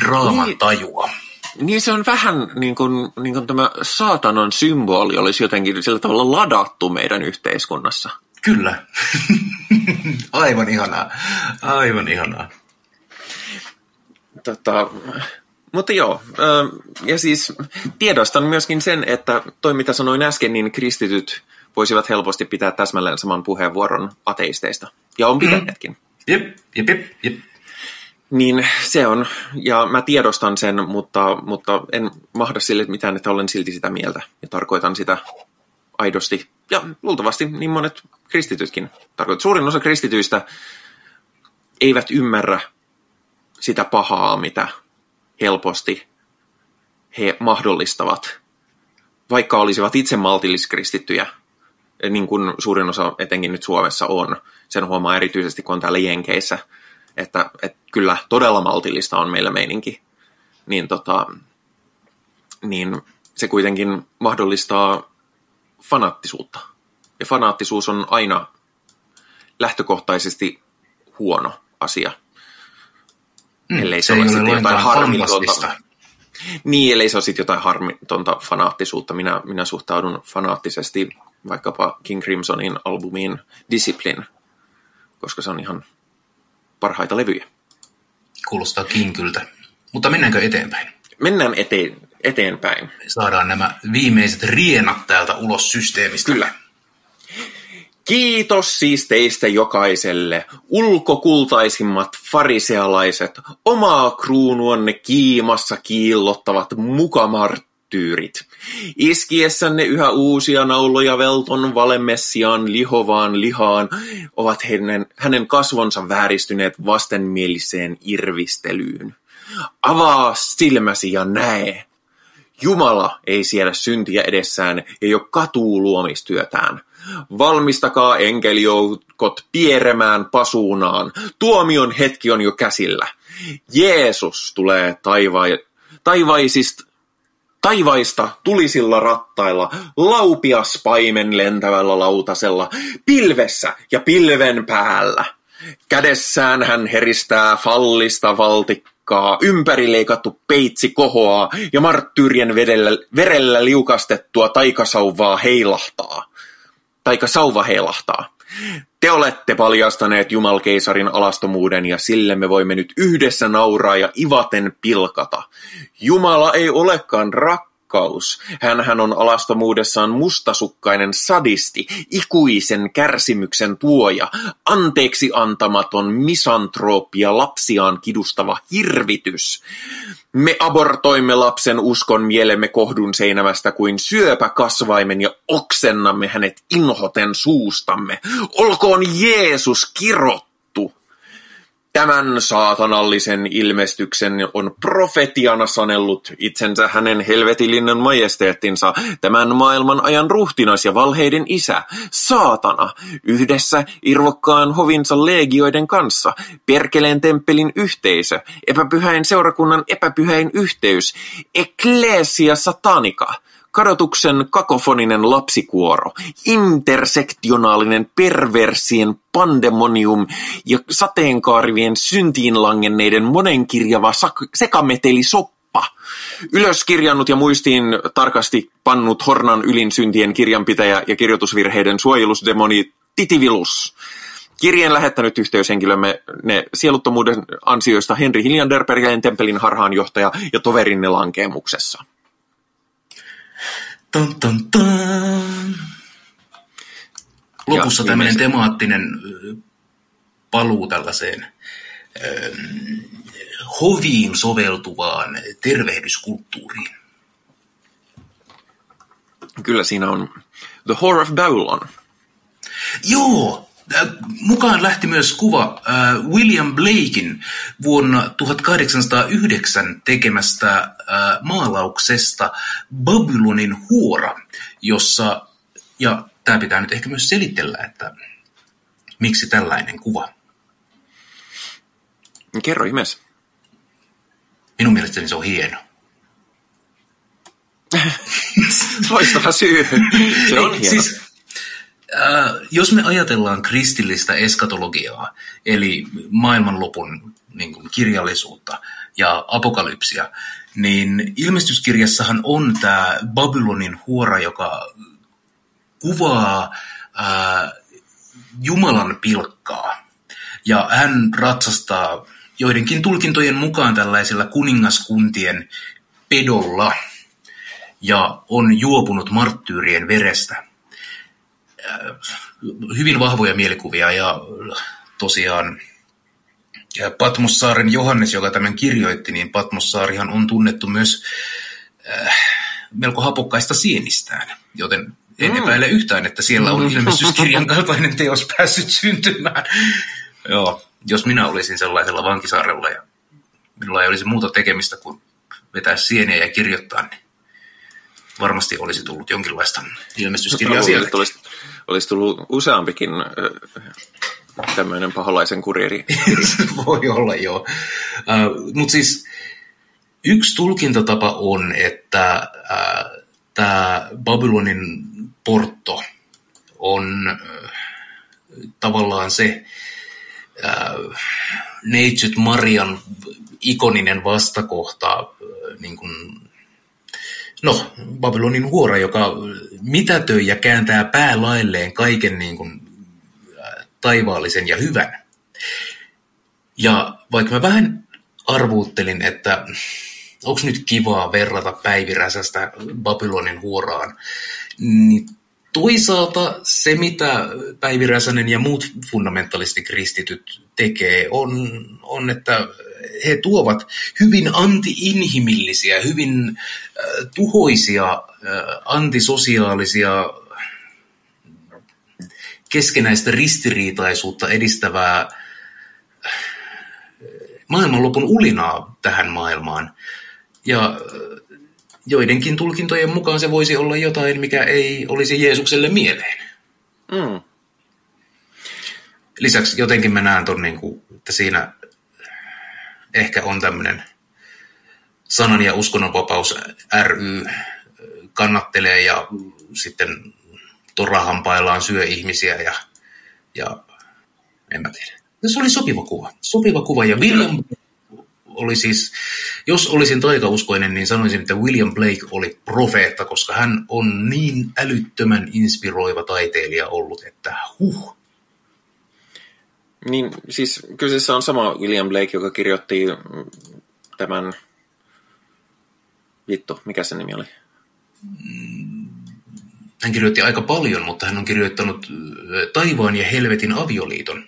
C: draaman tajua.
B: Niin se on vähän niin kuin, niin kuin tämä saatanan symboli olisi jotenkin sillä tavalla ladattu meidän yhteiskunnassa.
C: Kyllä. Aivan ihanaa. Aivan ihanaa.
B: Tota, mutta joo, ja siis tiedostan myöskin sen, että toi mitä sanoin äsken, niin kristityt voisivat helposti pitää täsmälleen saman puheenvuoron ateisteista. Ja on pitäneetkin. Mm.
C: Jep, jep, jep, jep.
B: Niin se on, ja mä tiedostan sen, mutta, mutta en mahda sille mitään, että olen silti sitä mieltä. Ja tarkoitan sitä aidosti. Ja luultavasti niin monet kristitytkin tarkoitat. Suurin osa kristityistä eivät ymmärrä sitä pahaa, mitä helposti he mahdollistavat, vaikka olisivat itse maltilliskristittyjä, niin kuin suurin osa etenkin nyt Suomessa on. Sen huomaa erityisesti, kun on täällä Jenkeissä, että, että kyllä todella maltillista on meillä meininki. Niin, tota, niin se kuitenkin mahdollistaa fanaattisuutta. Ja fanaattisuus on aina lähtökohtaisesti huono asia.
C: Mm, ellei se, se ole sitten jotain harmitonta.
B: Niin, ellei se ole sitten jotain harmitonta fanaattisuutta. Minä, minä suhtaudun fanaattisesti vaikkapa King Crimsonin albumiin Discipline, koska se on ihan parhaita levyjä.
C: Kuulostaa kinkyltä. Mutta mennäänkö eteenpäin?
B: Mennään eteen, eteenpäin.
C: Saadaan nämä viimeiset rienat täältä ulos systeemistä.
B: Kyllä. Kiitos siis teistä jokaiselle, ulkokultaisimmat farisealaiset, omaa kruunuanne kiimassa kiillottavat mukamarttyyrit. Iskiessänne yhä uusia nauloja velton valemessiaan lihovaan lihaan ovat hänen, hänen kasvonsa vääristyneet vastenmieliseen irvistelyyn. Avaa silmäsi ja näe. Jumala ei siedä syntiä edessään ja jo katuu luomistyötään – Valmistakaa enkelijoukot pieremään pasuunaan. Tuomion hetki on jo käsillä. Jeesus tulee taiva- taivaisista, taivaista tulisilla rattailla, laupias paimen lentävällä lautasella, pilvessä ja pilven päällä. Kädessään hän heristää fallista valtikkaa, ympärileikattu peitsi kohoaa ja marttyyrien vedellä, verellä liukastettua taikasauvaa heilahtaa taika sauva heilahtaa. Te olette paljastaneet Jumalkeisarin alastomuuden ja sille me voimme nyt yhdessä nauraa ja ivaten pilkata. Jumala ei olekaan rakkaus rakkaus. Hänhän on alastomuudessaan mustasukkainen sadisti, ikuisen kärsimyksen tuoja, anteeksi antamaton misantropia lapsiaan kidustava hirvitys. Me abortoimme lapsen uskon mielemme kohdun seinämästä kuin syöpä kasvaimen ja oksennamme hänet inhoten suustamme. Olkoon Jeesus kirot Tämän saatanallisen ilmestyksen on profetiana sanellut itsensä hänen helvetillinen majesteettinsa, tämän maailman ajan ruhtinas ja valheiden isä, saatana, yhdessä irvokkaan hovinsa legioiden kanssa, perkeleen temppelin yhteisö, epäpyhäin seurakunnan epäpyhäin yhteys, ecclesia satanica, kadotuksen kakofoninen lapsikuoro, intersektionaalinen perversien pandemonium ja sateenkaarivien syntiin langenneiden monenkirjava sak- sekameteli soppa. Ylöskirjannut ja muistiin tarkasti pannut Hornan ylin syntien kirjanpitäjä ja kirjoitusvirheiden suojelusdemoni Titivilus. Kirjeen lähettänyt yhteyshenkilömme ne sieluttomuuden ansioista Henri Hiljander, Perkeleen temppelin harhaanjohtaja ja toverinne lankeemuksessa.
C: Tan, tan, tan. Lopussa
B: Ja
C: tämmöinen temaattinen paluu tällaiseen ö, hoviin soveltuvaan tervehdyskulttuuriin.
B: Kyllä siinä on The Whore of Babylon.
C: Joo, äh, mukaan lähti myös kuva äh, William Blakein vuonna 1809 tekemästä äh, maalauksesta Babylonin huora, jossa, ja tämä pitää nyt ehkä myös selitellä, että miksi tällainen kuva.
B: Kerro ihmeessä.
C: Minun mielestäni se on hieno.
B: Loistava syy. Se on
C: Ei,
B: hieno.
C: Siis, äh, jos me ajatellaan kristillistä eskatologiaa, eli maailmanlopun niin kuin, kirjallisuutta ja apokalypsia, niin ilmestyskirjassahan on tämä Babylonin huora, joka kuvaa äh, Jumalan pilkkaa. Ja hän ratsastaa joidenkin tulkintojen mukaan tällaisella kuningaskuntien pedolla ja on juopunut marttyyrien verestä. Äh, Hyvin vahvoja mielikuvia ja tosiaan ja Patmossaaren Johannes, joka tämän kirjoitti, niin Patmossaarihan on tunnettu myös äh, melko hapokkaista sienistään, joten en
B: Mm.
C: epäile yhtään, että siellä on ilmestyskirjan kaltainen teos päässyt syntymään. Joo, jos minä olisin sellaisella vankisaarella ja minulla ei olisi muuta tekemistä kuin vetää sieniä ja kirjoittaa, niin varmasti olisi tullut jonkinlaista ilmestyskirjaa siellä.
B: Olisi, tullut useampikin tämmöinen paholaisen kurieri.
C: Voi olla, joo. Uh, Mutta siis yksi tulkintatapa on, että uh, tämä Babylonin portto on uh, tavallaan se uh, Neitsyt Marian ikoninen vastakohta uh, niin kuin No, Babylonin huora, joka mitätöi ja kääntää päälailleen kaiken niin kuin, ää, taivaallisen ja hyvän. Ja vaikka mä vähän arvuuttelin, että onko nyt kivaa verrata Päiviräsästä Babylonin huoraan, niin toisaalta se, mitä Päiviräsänen ja muut fundamentalistikristityt tekee, on, on että he tuovat hyvin anti-inhimillisiä, hyvin äh, tuhoisia, äh, antisosiaalisia, keskenäistä ristiriitaisuutta edistävää äh, maailmanlopun ulinaa tähän maailmaan. Ja joidenkin tulkintojen mukaan se voisi olla jotain, mikä ei olisi Jeesukselle mieleen.
B: Mm.
C: Lisäksi jotenkin mä näen ton, niin kuin, että siinä ehkä on tämmöinen sanan ja uskonnonvapaus ry kannattelee ja sitten torahampaillaan syö ihmisiä ja, ja en mä tiedä. Se oli sopiva kuva. Sopiva kuva ja William oli siis, jos olisin taikauskoinen, niin sanoisin, että William Blake oli profeetta, koska hän on niin älyttömän inspiroiva taiteilija ollut, että huh.
B: Niin, siis kyseessä on sama William Blake, joka kirjoitti tämän... Vittu, mikä se nimi oli?
C: Hän kirjoitti aika paljon, mutta hän on kirjoittanut ö, Taivaan ja helvetin avioliiton.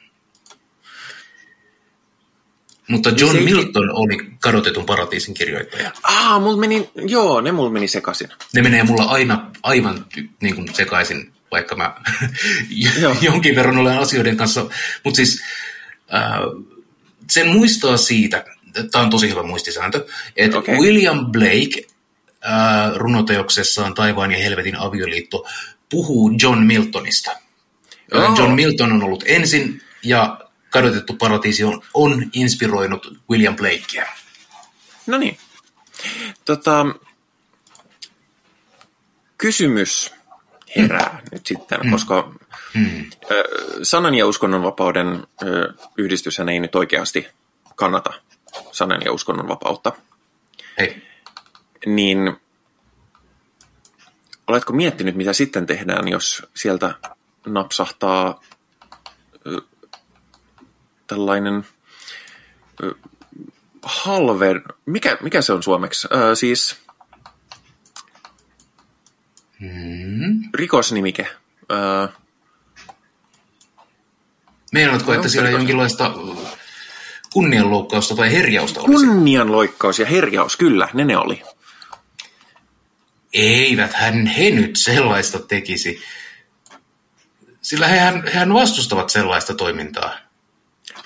C: Mutta John
B: se
C: Milton oli kadotetun paratiisin kirjoittaja.
B: Ah, mulla meni, joo, ne mulla meni sekaisin.
C: Ne menee mulla aina aivan niin kuin sekaisin, vaikka mä jonkin verran olen asioiden kanssa. Mutta siis äh, sen muistaa siitä, tämä on tosi hyvä muistisääntö, että okay. William Blake äh, runoteoksessaan Taivaan ja helvetin avioliitto puhuu John Miltonista. Oh. John Milton on ollut ensin ja kadotettu paratiisi on, on inspiroinut William Blakea.
B: No niin. Tota, kysymys herää nyt sitten, mm. koska mm. sanan ja uskonnonvapauden yhdistys ei nyt oikeasti kannata sanan ja uskonnonvapautta.
C: Ei.
B: Niin oletko miettinyt, mitä sitten tehdään, jos sieltä napsahtaa tällainen halver, mikä, mikä se on suomeksi? Ö, siis
C: Hmm.
B: rikosnimike. Ö,
C: Meinaatko, että siellä jonkinlaista kunnianloukkausta tai herjausta olisi?
B: kunnianloikkaus ja herjaus, kyllä, ne ne oli.
C: Eivät hän he nyt sellaista tekisi. Sillä hehän, hehän vastustavat sellaista toimintaa.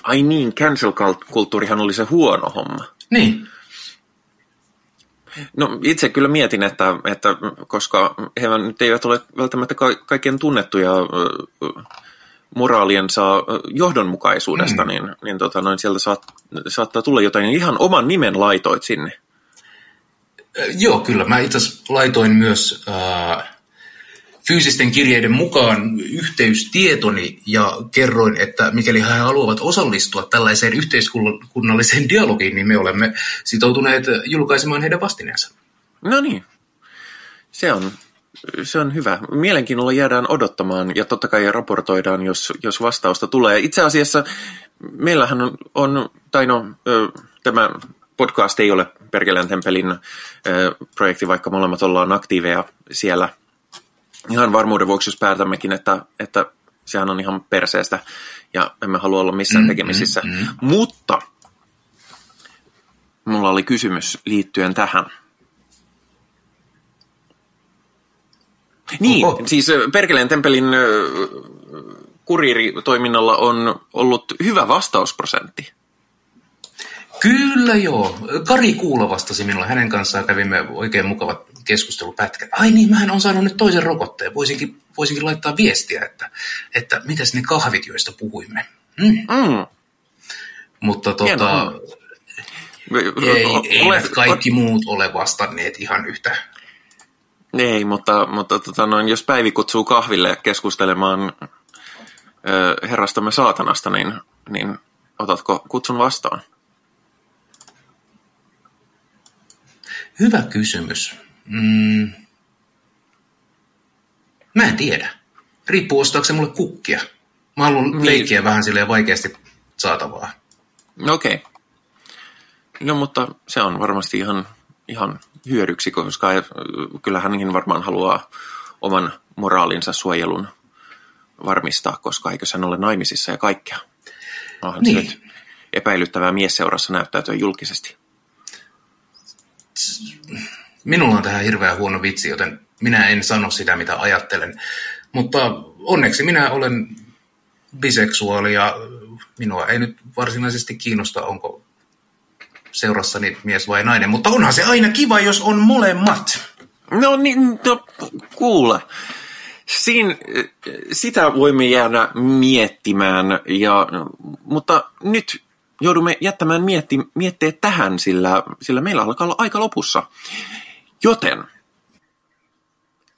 B: Ai niin, cancel-kulttuurihan oli se huono homma.
C: Niin.
B: No itse kyllä mietin, että, että koska he nyt eivät ole välttämättä ka- kaikkien tunnettuja moraaliensa johdonmukaisuudesta, mm. niin, niin tota, noin sieltä saat, saattaa tulla jotain. Ihan oman nimen laitoit sinne.
C: Joo, kyllä. Mä itse laitoin myös äh, fyysisten kirjeiden mukaan yhteystietoni ja kerroin, että mikäli he haluavat osallistua tällaiseen yhteiskunnalliseen dialogiin, niin me olemme sitoutuneet julkaisemaan heidän vastineensa.
B: No niin, se on, se on hyvä. Mielenkiinnolla jäädään odottamaan ja totta kai raportoidaan, jos, jos vastausta tulee. Itse asiassa meillähän on, on tai no, tämä podcast ei ole Perkeleen Tempelin ö, projekti, vaikka molemmat ollaan aktiiveja siellä. Ihan varmuuden vuoksi, jos päätämmekin, että, että sehän on ihan perseestä ja emme halua olla missään tekemisissä.
C: mm, mm.
B: Mutta mulla oli kysymys liittyen tähän. Niin,
C: Oho.
B: siis Perkeleen temppelin kuriiritoiminnalla on ollut hyvä vastausprosentti.
C: Kyllä joo. Kari Kuulo vastasi minulle. Hänen kanssaan kävimme oikein mukavat keskustelupätkät. Ai niin, mähän on saanut nyt toisen rokotteen. Voisinkin, voisinkin laittaa viestiä, että, että mitäs ne kahvit, joista puhuimme. Mm.
B: Mm.
C: Mutta tota, ei,
B: O-
C: eivät kaikki muut ole vastanneet ihan yhtä.
B: Ei, mutta, mutta tota noin, jos Päivi kutsuu kahville keskustelemaan ö, herrastamme saatanasta, niin, niin otatko kutsun vastaan?
C: Hyvä kysymys. Mm. Mä en tiedä. Riippuu ostaako se mulle kukkia. Mä haluan
B: Niin.
C: leikkiä vähän silleen vaikeasti saatavaa.
B: Okei. Okay. No mutta se on varmasti ihan, ihan hyödyksi, koska kyllä hänkin varmaan haluaa oman moraalinsa suojelun varmistaa, koska eikö hän ole naimisissa ja kaikkea. Onhan
C: Niin.
B: se nyt epäilyttävää miesseurassa näyttäytyä julkisesti.
C: Minulla on tähän hirveän huono vitsi, joten minä en sano sitä, mitä ajattelen. Mutta onneksi minä olen biseksuaali ja minua ei nyt varsinaisesti kiinnosta, onko seurassani mies vai nainen. Mutta onhan se aina kiva, jos on molemmat.
B: No niin, no, kuule. Siin, sitä voimme jäädä miettimään, ja, mutta nyt joudumme jättämään mietti, mietteet tähän, sillä, sillä meillä alkaa olla aika lopussa. Joten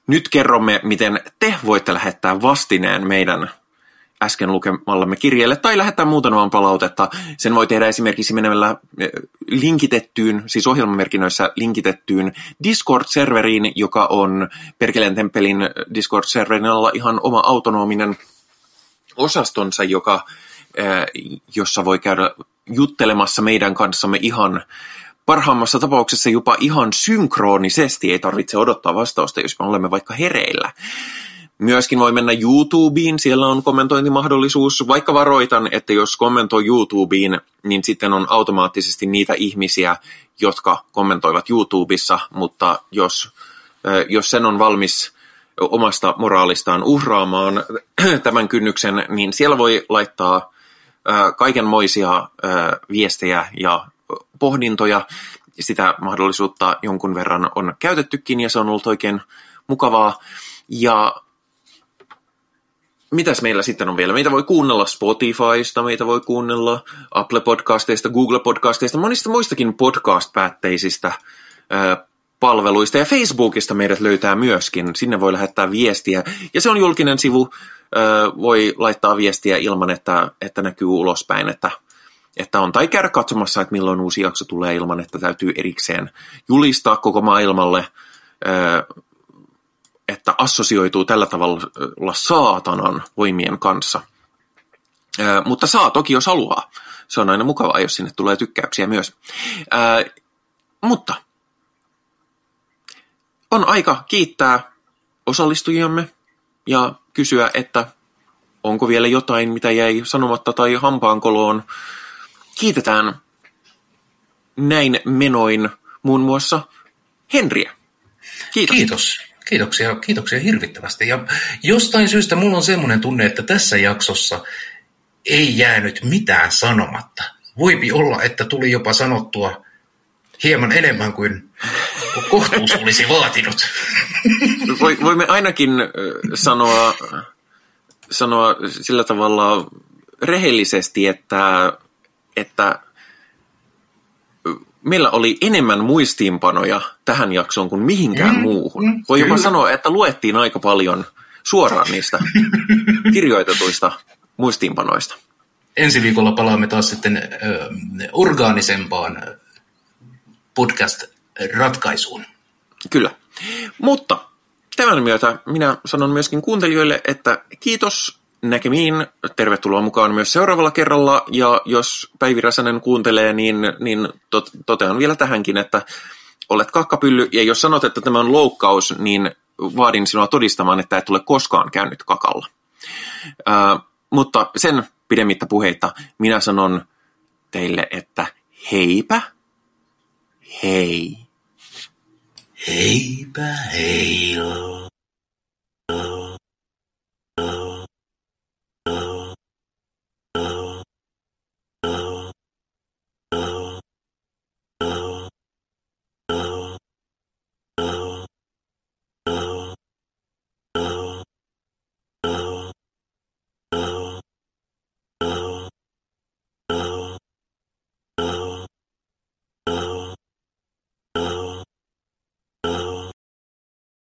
B: nyt kerromme, miten te voitte lähettää vastineen meidän äsken lukemallamme kirjeelle tai lähettää muutaman palautetta. Sen voi tehdä esimerkiksi menemällä eh, linkitettyyn, siis ohjelmamerkinnöissä linkitettyyn Discord-serveriin, joka on Perkeleen Temppelin Discord-serverin alla ihan oma autonominen osastonsa, joka, eh, jossa voi käydä juttelemassa meidän kanssamme ihan parhaimmassa tapauksessa jopa ihan synkronisesti, ei tarvitse odottaa vastausta, jos me olemme vaikka hereillä. Myöskin voi mennä YouTubeen, siellä on kommentointimahdollisuus, vaikka varoitan, että jos kommentoi YouTubeen, niin sitten on automaattisesti niitä ihmisiä, jotka kommentoivat YouTubessa, mutta jos, jos sen on valmis omasta moraalistaan uhraamaan tämän kynnyksen, niin siellä voi laittaa kaikenmoisia viestejä ja pohdintoja. Sitä mahdollisuutta jonkun verran on käytettykin ja se on ollut oikein mukavaa. Ja mitäs meillä sitten on vielä? Meitä voi kuunnella Spotifysta, meitä voi kuunnella Apple Podcasteista, Google Podcasteista, monista muistakin podcast-päätteisistä palveluista ja Facebookista meidät löytää myöskin. Sinne voi lähettää viestiä ja se on julkinen sivu. Voi laittaa viestiä ilman, että, että näkyy ulospäin, että, että on. Tai käydä katsomassa, että milloin uusi jakso tulee ilman, että täytyy erikseen julistaa koko maailmalle, että assosioituu tällä tavalla saatanan voimien kanssa. Mutta saa toki, jos haluaa. Se on aina mukavaa, jos sinne tulee tykkäyksiä myös. Mutta on aika kiittää osallistujiamme ja kysyä, että onko vielä jotain, mitä jäi sanomatta tai hampaankoloon. Kiitetään näin menoin muun muassa Henriä.
C: Kiitos. Kiitos. Kiitoksia, kiitoksia hirvittävästi. Ja jostain syystä mulla on semmoinen tunne, että tässä jaksossa ei jäänyt mitään sanomatta. Voipi olla, että tuli jopa sanottua hieman enemmän kuin kohtuus olisi vaatinut.
B: Voimme ainakin sanoa, sanoa sillä tavalla rehellisesti, että, että meillä oli enemmän muistiinpanoja tähän jaksoon kuin mihinkään mm, muuhun. Mm, Voi jopa sanoa, että luettiin aika paljon suoraan niistä kirjoitetuista muistiinpanoista.
C: Ensi viikolla palaamme taas sitten äh, orgaanisempaan podcast-ratkaisuun.
B: Kyllä. Mutta tämän myötä minä sanon myöskin kuuntelijoille, että kiitos näkemiin. Tervetuloa mukaan myös seuraavalla kerralla. Ja jos Päivi Räsänen kuuntelee, niin, niin tot, totean vielä tähänkin, että olet kakkapylly. Ja jos sanot, että tämä on loukkaus, niin vaadin sinua todistamaan, että et tule koskaan käynyt kakalla. Ää, mutta sen pidemmittä puheita minä sanon teille, että heipä hei.
C: Heipä heil.